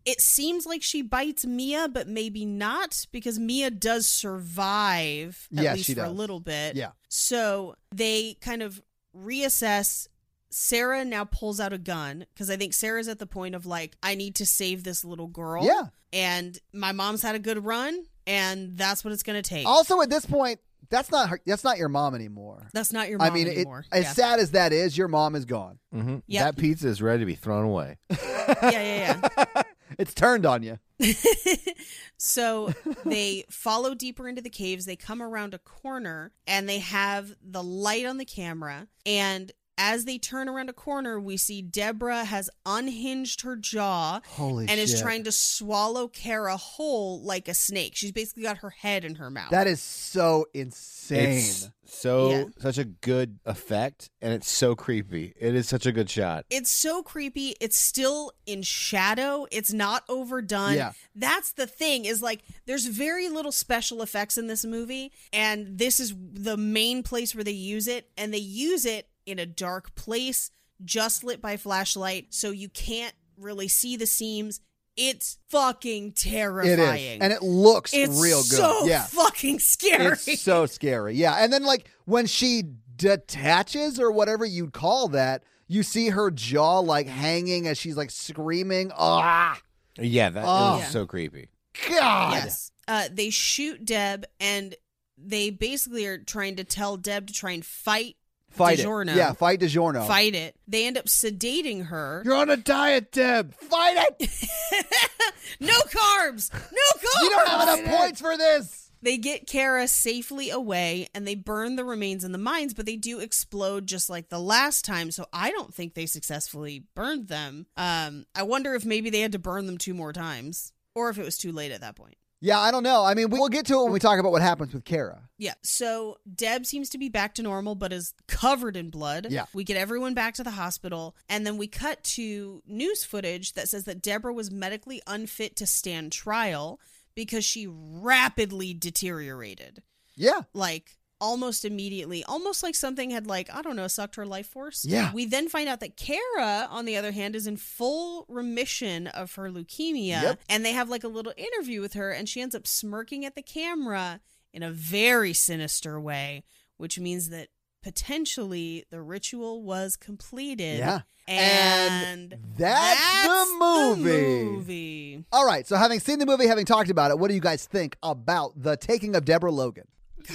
It seems like she bites Mia, but maybe not because Mia does survive at Yes, least she for a little bit. Yeah. So they kind of reassess. Sarah now pulls out a gun because I think Sarah's at the point of like, I need to save this little girl. Yeah. And my mom's had a good run, and that's what it's going to take. Also, at this point, that's not her, that's not your mom anymore. that's not your mom I mean, it, anymore. as sad as that is, your mom is gone. Mm-hmm. Yep. That pizza is ready to be thrown away. yeah, yeah, yeah. It's turned on you. so they follow deeper into the caves. They come around a corner and they have the light on the camera. And as they turn around a corner, we see Deborah has unhinged her jaw Holy and shit. is trying to swallow Kara whole like a snake. She's basically got her head in her mouth. That is so insane. It's so Yeah. such a good effect, and it's so creepy. It is such a good shot. it's so creepy. It's still in shadow. It's not overdone. Yeah. That's the thing is like there's very little special effects in this movie and this is the main place where they use it and they use it in a dark place just lit by flashlight so you can't really see the seams. It's fucking terrifying. It is, and it looks it's real good. so yeah, fucking scary. it's so scary. Yeah, and then like when she detaches or whatever you'd call that, you see her jaw like hanging as she's like screaming. Ah, Yeah, that Oh. it was Yeah. so creepy. God. Yes. Uh, they shoot Deb, and they basically are trying to tell Deb to try and fight, Fight DiGiorno. it. Yeah, fight DiGiorno. fight it. They end up sedating her. You're on a diet, Deb. Fight it. no carbs. No carbs. You don't have enough points for this. They get Kara safely away and they burn the remains in the mines, but they do explode just like the last time. So I don't think they successfully burned them. Um, I wonder if maybe they had to burn them two more times or if it was too late at that point. Yeah, I don't know. I mean, we'll get to it when we talk about what happens with Kara. Yeah. So Deb seems to be back to normal, but is covered in blood. Yeah. We get everyone back to the hospital, and then we cut to news footage that says that Deborah was medically unfit to stand trial because she rapidly deteriorated. Yeah. Like almost immediately, almost like something had like, I don't know, sucked her life force. Yeah. We then find out that Kara, on the other hand, is in full remission of her leukemia. Yep. And they have like a little interview with her, and she ends up smirking at the camera in a very sinister way, which means that potentially the ritual was completed. Yeah. And, And that's the movie. movie. All right. So, having seen the movie, having talked about it, what do you guys think about the taking of Deborah Logan?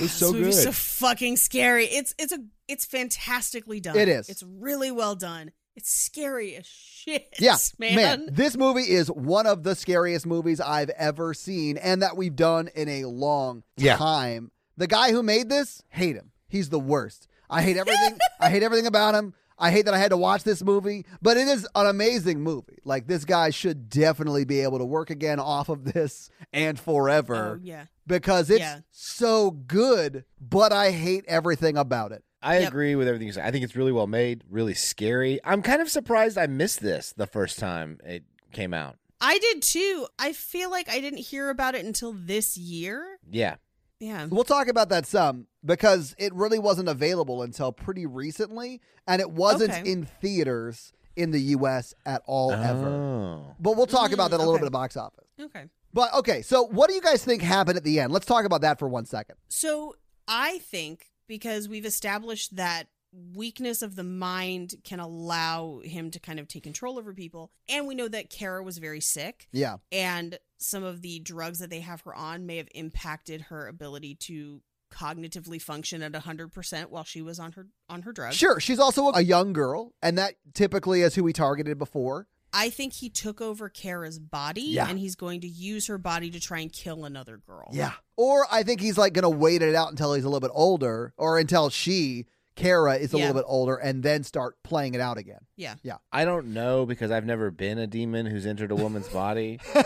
It's so this good. so fucking scary. It's it's a it's fantastically done. It is. It's really well done. It's scary as shit. Yeah, man. This movie is one of the scariest movies I've ever seen and that we've done in a long Yeah. time. The guy who made this, hate him. He's the worst. I hate everything. I hate everything about him. I hate that I had to watch this movie, but it is an amazing movie. Like this guy should definitely be able to work again off of this and forever Oh yeah. Because it's Yeah. so good, but I hate everything about it. I Yep. agree with everything you said. I think it's really well made, really scary. I'm kind of surprised I missed this the first time it came out. I did too. I feel like I didn't hear about it until this year. Yeah. Yeah. We'll talk about that some because it really wasn't available until pretty recently, and it wasn't Okay. in theaters in the U.S. at all ever. Oh. But we'll talk about mm, that a little okay. bit of box office. Okay. But okay, so what do you guys think happened at the end? Let's talk about that for one second. So I think because we've established that weakness of the mind can allow him to kind of take control over people, and we know that Kara was very sick. Yeah, and some of the drugs that they have her on may have impacted her ability to cognitively function at 100% while she was on her on her drugs. sure. She's also a young girl, and that typically is who we targeted before. I think he took over Kara's body Yeah. and he's going to use her body to try and kill another girl. Yeah. Or I think he's like going to wait it out until he's a little bit older, or until she, Kara, is a Yeah. little bit older, and then start playing it out again. Yeah. Yeah. I don't know because I've never been a demon who's entered a woman's body.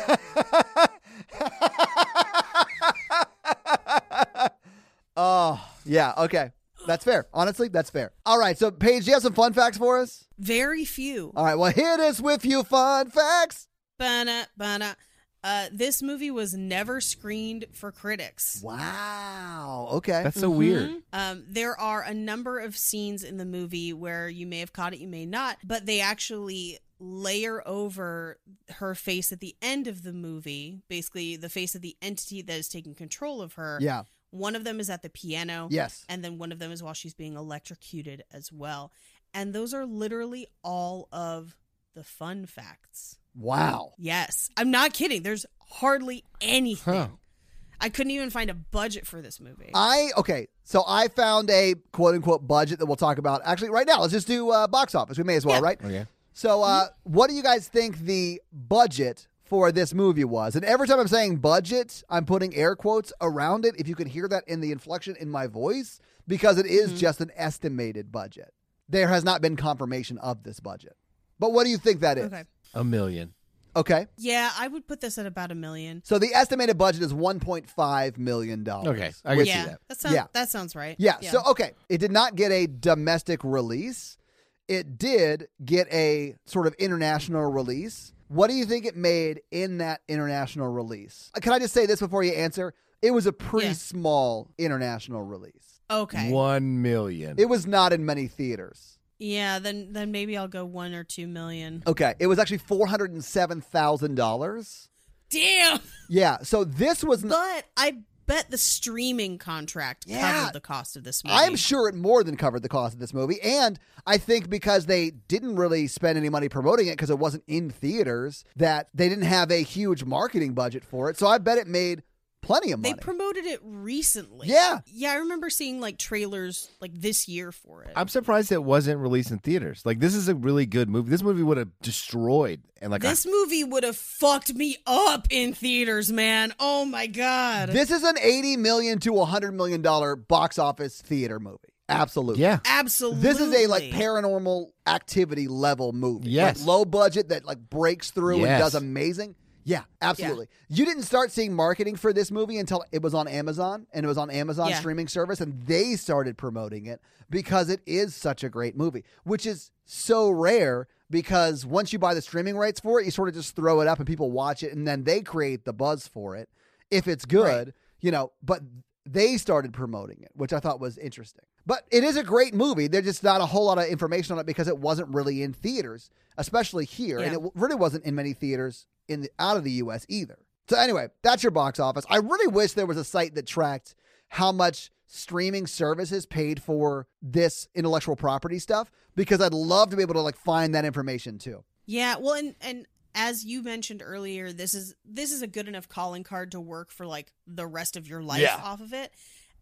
oh, yeah. Okay. That's fair. Honestly, that's fair. All right. So, Paige, do you have some fun facts for us? Very few. All right. Well, here it is with you fun facts. Bana, bana. Uh, this movie was never screened for critics. Wow. Okay. That's so weird. Mhm. Um, there are a number of scenes in the movie where you may have caught it, you may not, but they actually layer over her face at the end of the movie, basically the face of the entity that is taking control of her. yeah. One of them is at the piano, Yes. and then one of them is while she's being electrocuted as well. And those are literally all of the fun facts. Wow. Yes, I'm not kidding. There's hardly anything. Huh. I couldn't even find a budget for this movie. I okay. So I found a quote unquote budget that we'll talk about. Actually, right now, let's just do uh, box office. We may as well, Yeah. right? Okay. So, uh, what do you guys think the budget for this movie was? And every time I'm saying budget, I'm putting air quotes around it. If you can hear that in the inflection in my voice, because it is mm-hmm. just an estimated budget. There has not been confirmation of this budget. But what do you think that is? okay. A million. Okay. Yeah, I would put this at about a million. So the estimated budget is 1.5 million dollars. Okay, I can see yeah, that. sounds Yeah. that sounds right. Yeah. So okay, it did not get a domestic release. It did get a sort of international release. What do you think it made in that international release? Uh, Can I just say this before you answer? It was a pretty Yeah. small international release. okay. One million. It was not in many theaters. Yeah, then then maybe I'll go one or two million. Okay, it was actually four hundred and seven thousand dollars. Damn. Yeah, so this was. Not, But I bet the streaming contract Yeah. covered the cost of this movie. I'm sure it more than covered the cost of this movie, and I think because they didn't really spend any money promoting it because it wasn't in theaters, that they didn't have a huge marketing budget for it. So I bet it made plenty of money. They promoted it recently. Yeah. Yeah, I remember seeing like trailers like this year for it. I'm surprised it wasn't released in theaters. Like this is a really good movie. This movie would have destroyed and like this movie would have fucked me up in theaters, man. Oh my god. this is an 80 million to 100 million dollar box office theater movie. Absolutely. yeah. Absolutely. This is a like paranormal activity level movie. Yes. Like, low budget that like breaks through and does amazing. Yeah, absolutely. You didn't start seeing marketing for this movie until it was on Amazon and it was on Amazon Yeah. streaming service and they started promoting it because it is such a great movie, which is so rare because once you buy the streaming rights for it, you sort of just throw it up and people watch it and then they create the buzz for it if it's good, you know, but they started promoting it, which I thought was interesting. But it is a great movie. There's just not a whole lot of information on it because it wasn't really in theaters, especially here, and it really wasn't in many theaters in the, out of the U.S. either. So anyway, that's your box office. I really wish there was a site that tracked how much streaming services paid for this intellectual property stuff because I'd love to be able to like find that information too. Yeah, well and and as you mentioned earlier, this is this is a good enough calling card to work for like the rest of your life Yeah. off of it.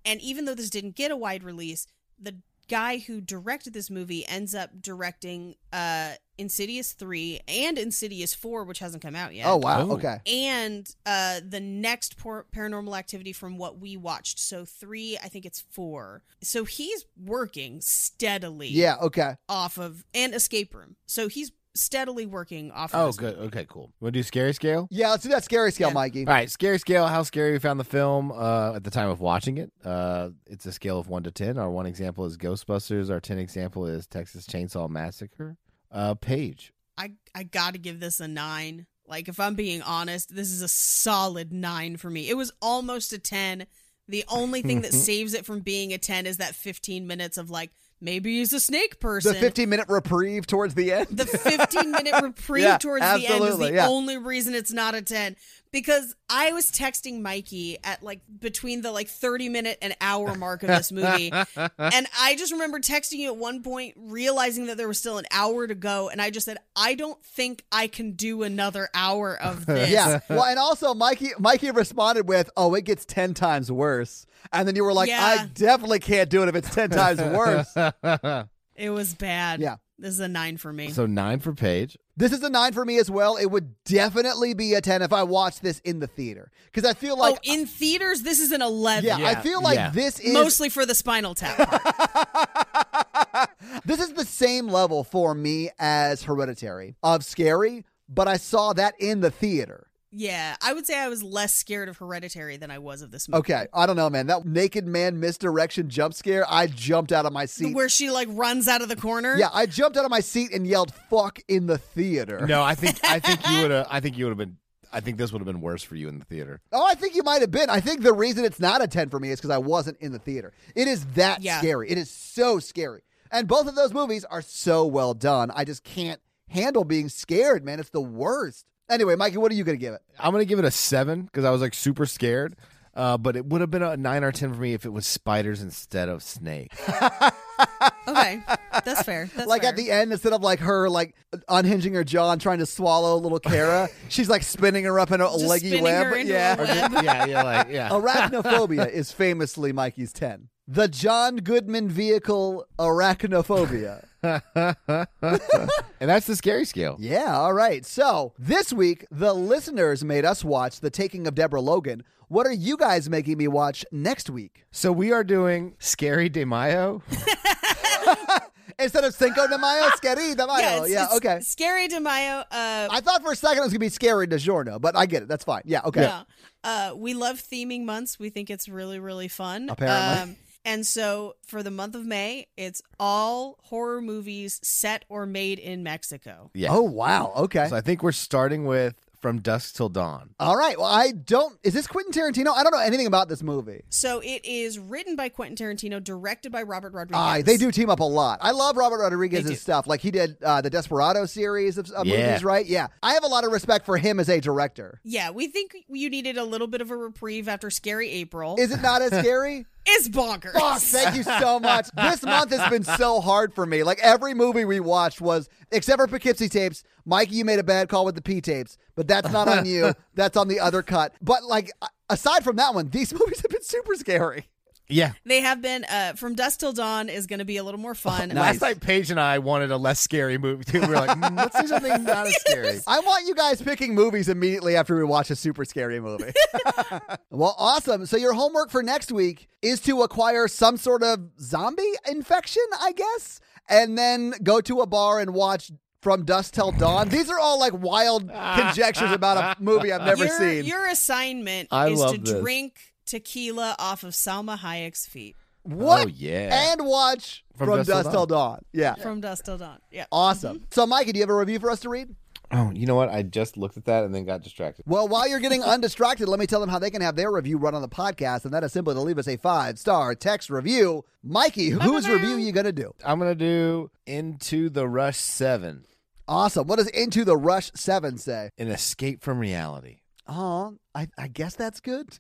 And even though this didn't get a wide release, the guy who directed this movie ends up directing uh Insidious 3 and Insidious 4 which hasn't come out yet. Oh wow, Oh. okay. And uh the next por- paranormal activity from what we watched. So 3, I think it's 4. So he's working steadily Yeah, okay. off of and Escape Room. So he's steadily working off of Oh, this good. movie. Okay, cool. Want to do scary scale? Yeah, let's do that scary scale, Yeah. Mikey. All right, scary scale. How scary we found the film uh, at the time of watching it. Uh, it's a scale of one to ten. Our one example is Ghostbusters. Our ten example is Texas Chainsaw Massacre. Uh, Paige. I I got to give this a 9. Like if I'm being honest, this is a solid 9 for me. It was almost a 10. The only thing that saves it from being a 10 is that 15 minutes of like maybe he's a snake person. The 15 minute reprieve towards the end. the 15 minute reprieve Yeah, towards the end is the yeah. only reason it's not a 10 because I was texting Mikey at like between the like 30 minute and hour mark of this movie and I just remember texting you at one point realizing that there was still an hour to go and I just said I don't think I can do another hour of this. Yeah. Well, and also Mikey Mikey responded with, "Oh, it gets 10 times worse." And then you were like, Yeah. "I definitely can't do it if it's 10 times worse." It was bad. Yeah. This is a 9 for me. so nine for Paige. This is a 9 for me as well. It would definitely be a 10 if I watched this in the theater cuz I feel like oh, in theaters this is an 11. yeah, I feel like yeah. this is Mostly for the spinal tap. part. this is the same level for me as Hereditary of scary, but I saw that in the theater. Yeah, I would say I was less scared of Hereditary than I was of this movie. Okay, I don't know, man. That naked man misdirection jump scare, I jumped out of my seat. Where she like runs out of the corner. Yeah, I jumped out of my seat and yelled "fuck" in the theater. No, I think I think you would have. I think you would have been. I think this would have been worse for you in the theater. Oh, I think you might have been. I think the reason it's not a 10 for me is because I wasn't in the theater. It is that Yeah. scary. It is so scary. And both of those movies are so well done. I just can't handle being scared, man. It's the worst. Anyway, Mikey, what are you going to give it? I'm gonna give it a seven because I was like super scared. Uh, but it would have been a nine or ten for me if it was spiders instead of snakes. Okay, that's fair. That's like fair. at the end, instead of like her like unhinging her jaw and trying to swallow little Kara, she's like spinning her up in a Just leggy web. her into a yeah. web. yeah, yeah, like yeah. Arachnophobia is famously Mikey's 10. The John Goodman vehicle arachnophobia. and that's the scary scale. Yeah, all right. So this week, the listeners made us watch The Taking of Deborah Logan. What are you guys making me watch next week? So we are doing Scary De Mayo. Instead of Cinco de Mayo, Scary de Mayo. yeah, Yeah, it's, it's okay. Scary de Mayo. Uh, I thought for a second it was going to be Scary de Giorno, but I get it. That's fine. Yeah, okay. yeah. Uh, we love theming months. We think it's really, really fun. Apparently. Um, and so for the month of May, it's all horror movies set or made in Mexico. Yeah. Oh, wow. Okay. So I think we're starting with From Dusk Till Dawn. All right. Well, I don't. Is this Quentin Tarantino? I don't know anything about this movie. So it is written by Quentin Tarantino, directed by Robert Rodriguez. Ah, they do team up a lot. I love Robert They do. Rodriguez's stuff. Like he did uh, the Desperado series of, of Yeah. movies, right? Yeah. I have a lot of respect for him as a director. Yeah, we think you needed a little bit of a reprieve after Scary April. Is it not as scary? It's bonkers. Fuck, thank you so much. This month has been so hard for me. Like every movie we watched was, except for Poughkeepsie tapes. Mikey, you made a bad call with the P tapes, but that's not on you. That's on the other cut. But like, aside from that one, these movies have been super scary. Yeah. They have been uh, from Dusk Till Dawn is going to be a little more fun. nice. Last night, Paige and I wanted a less scary movie too. We were like, mm, let's do something not as scary. I want you guys picking movies immediately after we watch a super scary movie. well, awesome. So your homework for next week is to acquire some sort of zombie infection, I guess, and then go to a bar and watch From Dusk Till Dawn. These are all like wild conjectures about a movie I've never your, seen. Your assignment I is to this. drink tequila off of Salma Hayek's feet what? Oh, yeah. And watch From, From Dusk, Dusk Till Till Dawn. Yeah. from Dusk Till Dawn. Yeah. Awesome. Mm-hmm. So, Mikey, do you have a review for us to read? Oh, you know what? I just looked at that and then got distracted. Well, while you're getting undistracted, let me tell them how they can have their review run on the podcast, and that is simply to leave us a five star text review. Mikey, whose review are you gonna do? I'm gonna do Into the Rush Seven, Awesome. What does Into the Rush Seven say? an escape from reality. Oh, I, I guess that's good.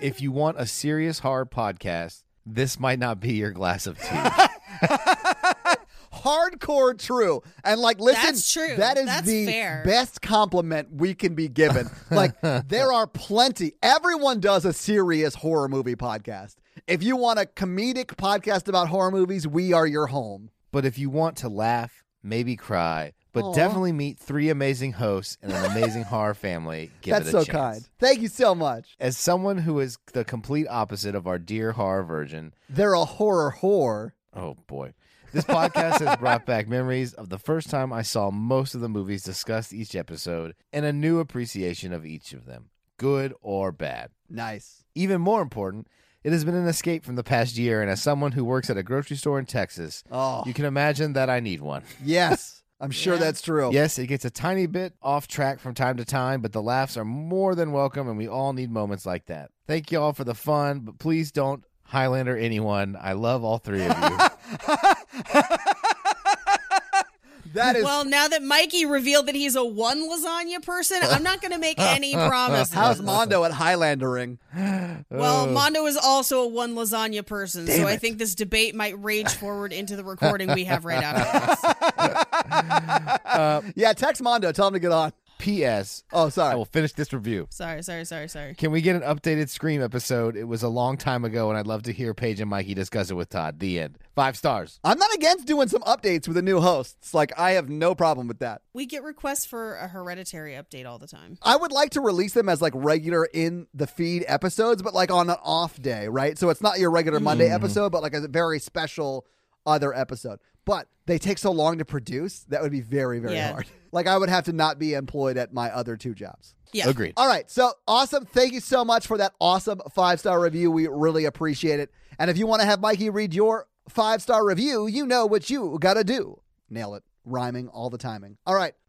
If you want a serious hard podcast, this might not be your glass of tea. Hardcore true. And like, listen, That's true. That is That's the fair. best compliment we can be given. like, there are plenty. Everyone does a serious horror movie podcast. If you want a comedic podcast about horror movies, we are your home. but if you want to laugh, maybe cry, but Aw. definitely meet three amazing hosts and an amazing horror family, give That's it a so chance. kind. Thank you so much. As someone who is the complete opposite of our dear horror virgin, They're a horror whore. oh boy. This podcast has brought back memories of the first time I saw most of the movies discussed each episode and a new appreciation of each of them, good or bad. Nice. Even more important, it has been an escape from the past year, and as someone who works at a grocery store in Texas, Oh, you can imagine that I need one. yes. I'm sure Yeah. that's true. Yes, it gets a tiny bit off track from time to time, but the laughs are more than welcome, and we all need moments like that. Thank you all for the fun, but please don't Highlander anyone. I love all three of you. That is. Well, now that Mikey revealed that he's a one lasagna person, I'm not going to make any promises. how's Mondo at Highlandering? Well. Mondo is also a one lasagna person, Damn so I think this debate might rage forward into the recording we have right after this. Uh, yeah, text Mondo. Tell him to get on. P.S. Oh, sorry. I will finish this review. Sorry, sorry, sorry, sorry. Can we get an updated Scream episode? It was a long time ago, and I'd love to hear Paige and Mikey discuss it with Todd. The end. Five stars. I'm not against doing some updates with the new hosts. Like, I have no problem with that. We get requests for a hereditary update all the time. I would like to release them as like regular in the feed episodes, but like on an off day, right? So it's not your regular Monday mm-hmm. episode, but like a very special other episode. But they take so long to produce, that would be very, very Yeah. hard. Like I would have to not be employed at my other two jobs. Yeah. Agreed. All right. So awesome. Thank you so much for that awesome five star review. We really appreciate it. And if you want to have Mikey read your five star review, you know what you got to do. Nail it. Rhyming all the timing. All right.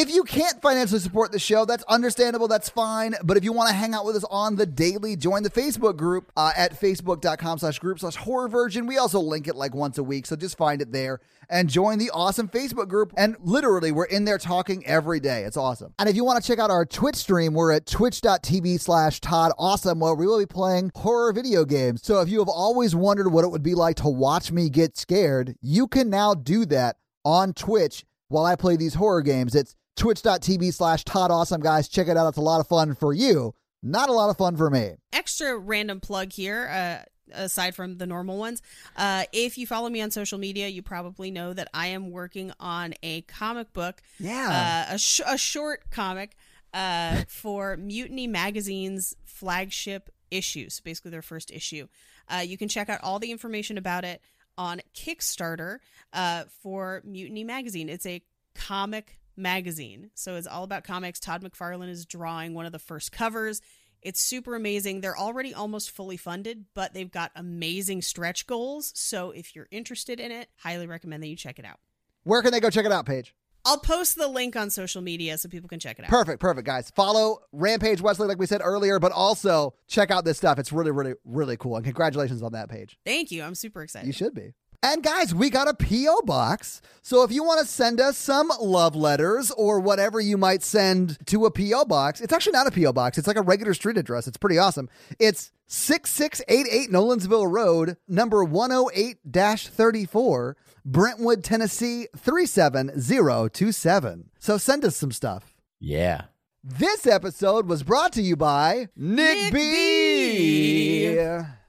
If you can't financially support the show, that's understandable. That's fine. But if you want to hang out with us on the daily, join the Facebook group uh, at facebook.com slash group slash horror virgin. We also link it like once a week. So just find it there and join the awesome Facebook group. And literally, we're in there talking every day. It's awesome. And if you want to check out our Twitch stream, we're at twitch.tv slash Todd Awesome, where we will be playing horror video games. So if you have always wondered what it would be like to watch me get scared, you can now do that on Twitch while I play these horror games. It's twitch.tv slash Todd Awesome, guys. Check it out. It's a lot of fun for you. Not a lot of fun for me. Extra random plug here. Uh, aside from the normal ones, uh, if you follow me on social media, you probably know that I am working on a comic book, Yeah. uh, a, sh- a short comic uh, for Mutiny Magazine's flagship issue. So basically, their first issue. Uh, you can check out all the information about it on Kickstarter uh, for Mutiny Magazine. It's a comic magazine, so it's all about comics. Todd McFarlane is drawing one of the first covers. It's super amazing. They're already almost fully funded, but they've got amazing stretch goals. So if you're interested in it, highly recommend that you check it out. Where can they go check it out, Paige? I'll post the link on social media so people can check it out. Perfect, perfect, guys. Follow Rampage Wesley, like we said earlier, but also check out this stuff. It's really, really, really cool. And congratulations on that Paige. Thank you. I'm super excited. You should be. And guys, we got a P.O. box. So if you want to send us some love letters or whatever you might send to a P.O. box, it's actually not a P.O. box. It's like a regular street address. It's pretty awesome. It's 6688 Nolensville Road, number 108 34, Brentwood, Tennessee 37027. So send us some stuff. Yeah. This episode was brought to you by Nick, Nick B. B.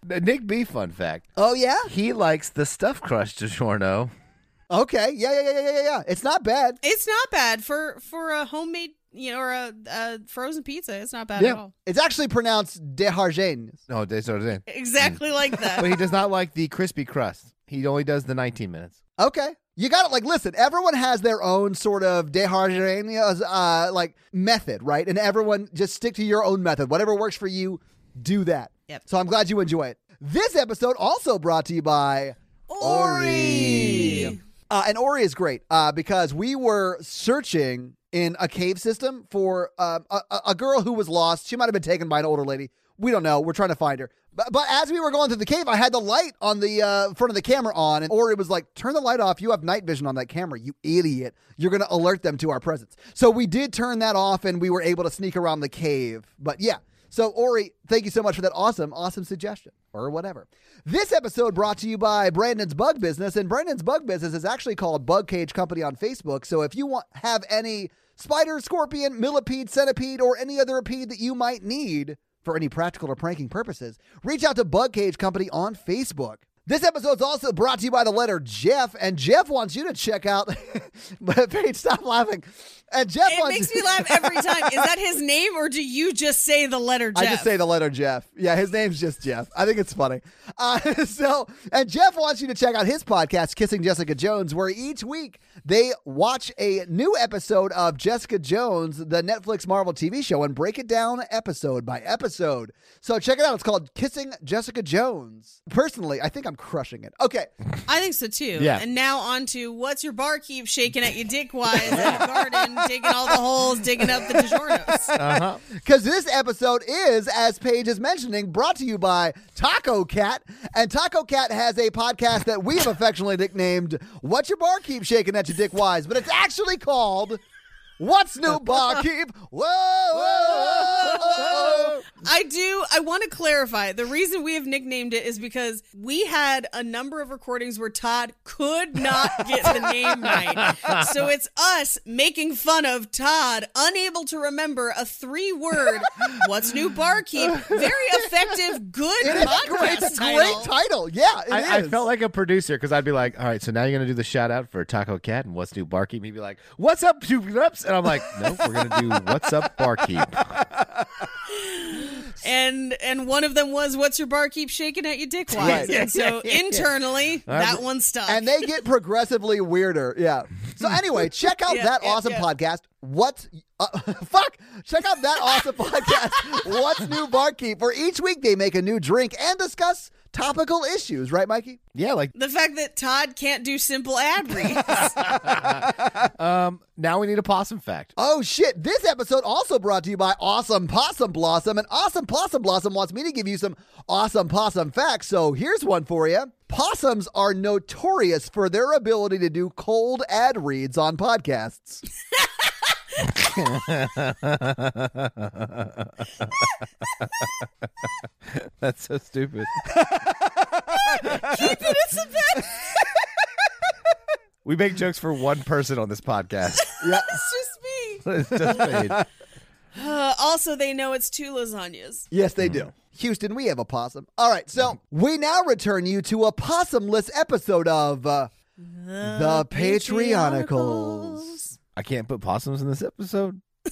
Uh, Nick B. Fun fact: Oh, yeah? he likes the stuffed crust DiGiorno. Okay. Yeah, yeah, yeah, yeah, yeah, yeah. It's not bad. It's not bad for for a homemade, you know, or a, a frozen pizza. It's not bad Yeah. at all. It's actually pronounced Dejardins. No, that's what I'm. Exactly like that. But he does not like the crispy crust. He only does the 19 minutes. Okay. You got it. Like, listen, everyone has their own sort of Dejardins, uh, like method, right? And everyone just stick to your own method. Whatever works for you, do that. Yep. So I'm glad you enjoy it. This episode also brought to you by Ori. Uh, and Ori is great uh, because we were searching in a cave system for uh, a, a- girl who was lost. She might have been taken by an older lady. We don't know. We're trying to find her. But, but as we were going through the cave, I had the light on the uh, front of the camera on, and Ori was like, "Turn the light off. You have night vision on that camera. You idiot! You're going to alert them to our presence." So we did turn that off, and we were able to sneak around the cave. But yeah. So Ori, thank you so much for that awesome, awesome suggestion or whatever. This episode brought to you by Brandon's Bug Business, and Brandon's Bug Business is actually called Bug Cage Company on Facebook. So if you want have any spider, scorpion, millipede, centipede, or any other apede that you might need for any practical or pranking purposes, reach out to Bug Cage Company on Facebook. This episode is also brought to you by the letter Jeff, and Jeff wants you to check out. Paige, stop laughing. And Jeff It makes me laugh every time. Is that his name, or do you just say the letter Jeff? I just say the letter Jeff. Yeah, his name's just Jeff. I think it's funny. Uh, so, and Jeff wants you to check out his podcast, Kissing Jessica Jones, where each week they watch a new episode of Jessica Jones, the Netflix Marvel TV show, and break it down episode by episode. So check it out. It's called Kissing Jessica Jones. Personally, I think I'm crushing it. Okay. I think so too. Yeah. And now on to what's your barkeep shaking at you dick wise in the garden, digging all the holes, digging up the DiGiornos. Uh-huh. Because this episode is, as Paige is mentioning, brought to you by Taco Cat. And Taco Cat has a podcast that we have affectionately nicknamed What's Your Bar Keep Shaking at You Dick Wise? But it's actually called What's New Barkeep? Whoa, whoa, whoa, whoa. I do. I want to clarify. The reason we have nicknamed it is because we had a number of recordings where Todd could not get the name right. So it's us making fun of Todd, unable to remember a three word "What's new barkeep." Very effective, good It is podcast great. A title. great title. Yeah, it I, I felt like a producer because I'd be like, all right, so now you're going to do the shout out for Taco Cat and What's New Barkeep. He'd be like, What's up, Super Ups? And I'm like, no, we're going to do What's Up Barkeep. and and one of them was "What's your barkeep shaking at you dick Right. wise?" And so internally, that one stuck. and they get progressively weirder. Yeah. So anyway, check out Yeah, that yeah, awesome yeah. podcast. What's Uh, fuck! Check out that awesome podcast. What's new, barkeep? Where each week they make a new drink and discuss topical issues. Right, Mikey? Yeah, like, the fact that Todd can't do simple ad reads. um, now we need a possum fact. Oh shit! This episode also brought to you by Awesome Possum Blossom, and Awesome Possum Blossom wants me to give you some awesome possum facts. So here's one for you. Possums are notorious for their ability to do cold ad reads on podcasts. That's so stupid. we make jokes for one person on this podcast. Yeah. it's just me. it's just paid. Uh, also, they know it's two lasagnas. Yes, they do. Houston, we have a possum. All right, so we now return you to a possumless episode of uh, The Patreonicals. I can't put possums in this episode.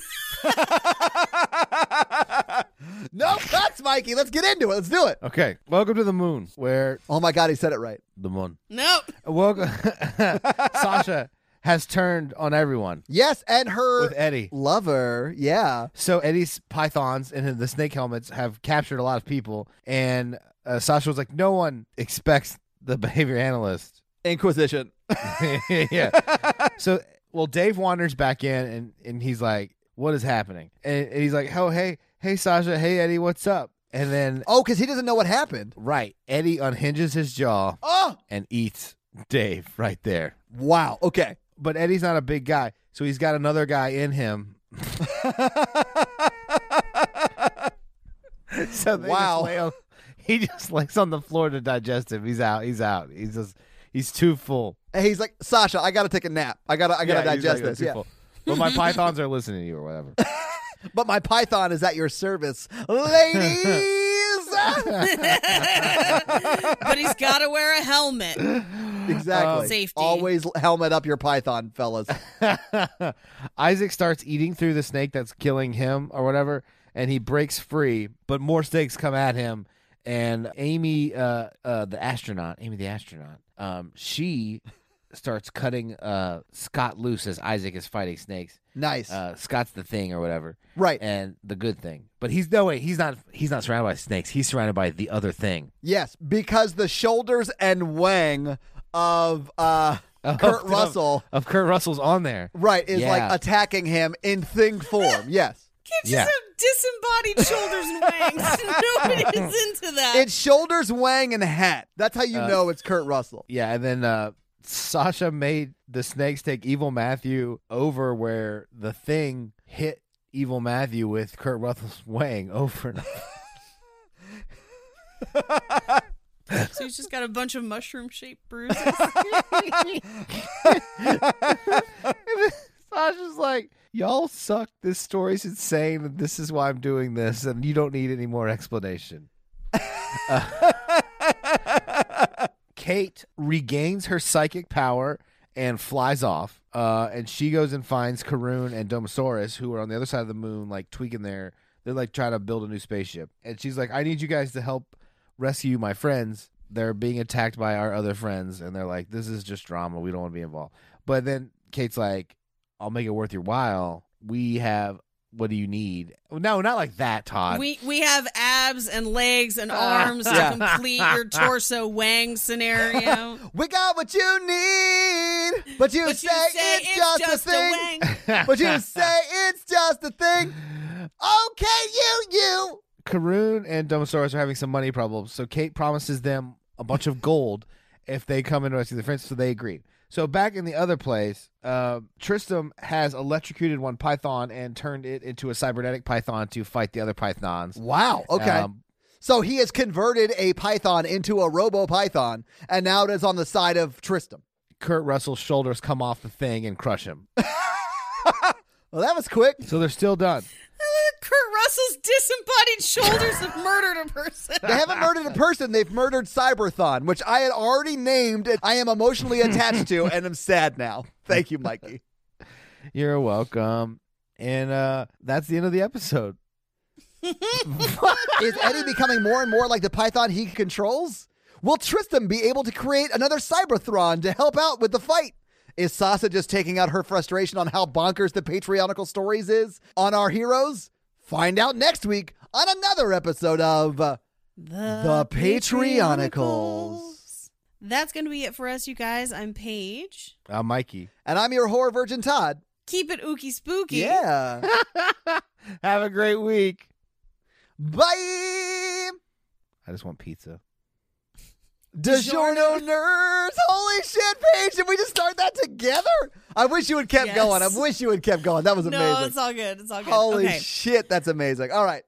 no Nuts, Mikey. Let's get into it. Let's do it. Okay, welcome to the moon, where Oh my God, he said it right. the moon. Nope. Welcome, Sasha has turned on everyone Yes, and her with Eddie. lover. Yeah. So Eddie's pythons and the snake helmets have captured a lot of people, and uh, Sasha was like, "No one expects the behavior analyst." Inquisition. yeah. So, well, Dave wanders back in, and and he's like, "What is happening?" And, and he's like, "Oh, hey, hey, Sasha, hey, Eddie, what's up?" And then, Oh, because he doesn't know what happened. right, Eddie unhinges his jaw Oh, and eats Dave right there. wow. Okay. But Eddie's not a big guy, so he's got another guy in him. so they Wow. just lay on, he just lays on the floor to digest him. He's out. He's out. He's just he's too full. And he's like, Sasha, I got to take a nap. I gotta, I gotta Yeah, he's digest like, this. too Yeah. full. But my pythons are listening to you or whatever. But my python is at your service, ladies. but he's got to wear a helmet. exactly. Um, Safety. Always helmet up your python, fellas. Isaac starts eating through the snake that's killing him or whatever, and he breaks free. But more snakes come at him, and Amy, uh, uh, the astronaut, Amy the astronaut, um, she starts cutting uh Scott loose as Isaac is fighting snakes. Nice. Uh, Scott's the thing or whatever, right. and the good thing. But he's no way. He's not. He's not surrounded by snakes. He's surrounded by the other thing. Yes, because the shoulders and wang of uh, Of- Kurt of- Russell, Of Kurt Russell's on there. right, is Yeah. like attacking him in thing form. Yes. Kids Yeah. just have disembodied shoulders and wings. Nobody's into that. It's shoulders, wang, and hat. That's how you Uh, know it's Kurt Russell. Yeah, and then uh Sasha made the snakes take Evil Matthew over where the thing hit Evil Matthew with Kurt Russell's wang over and over. so he's just got a bunch of mushroom shaped bruises. Sasha's like, Y'all suck. This story's insane, and this is why I'm doing this, and you don't need any more explanation. Uh, Kate regains her psychic power and flies off. Uh, and she goes and finds Karun and Domosaurus, who are on the other side of the moon, like tweaking their. They're like trying to build a new spaceship. And she's like, I need you guys to help rescue my friends. They're being attacked by our other friends. And they're like, this is just drama. We don't want to be involved. But then Kate's like, I'll make it worth your while. We have. What do you need? No, not like that, Todd. we we have abs and legs and arms to complete your torso wang scenario. We got what you need, but you, But say, you say it's, just, a thing. wang. but you say it's just a thing. Okay, you, you. Karoon and Domosaurus are having some money problems, so Kate promises them a bunch of gold if they come and rescue their friends, so they agreed. So back in the other place, uh, Tristram has electrocuted one python and turned it into a cybernetic python to fight the other pythons. Wow. Okay. Um, so he has converted a python into a robo python, and now it is on the side of Tristram. Kurt Russell's shoulders come off the thing and crush him. Well, that was quick. So they're still done. Kurt Russell's disembodied shoulders have murdered a person. They haven't murdered a person. They've murdered Cyberthon, which I had already named. and I am emotionally attached to, and I'm sad now. Thank you, Mikey. You're welcome. And uh, that's the end of the episode. Is Eddie becoming more and more like the python he controls? Will Tristan be able to create another Cyberthon to help out with the fight? Is Sasha just taking out her frustration on how bonkers the patriarchal stories is on our heroes? Find out next week on another episode of The Patreonicals. That's going to be it for us, you guys. I'm Paige. I'm Mikey. And I'm your horror virgin Todd. Keep it ooky spooky. Yeah. Have a great week. Bye. I just want pizza. DiGiorno nerds. Holy shit, Paige. Did we just start that together? I wish you had kept Yes. going. I wish you had kept going. That was amazing. No, it's all good. It's all good. Holy okay. shit, that's amazing. All right.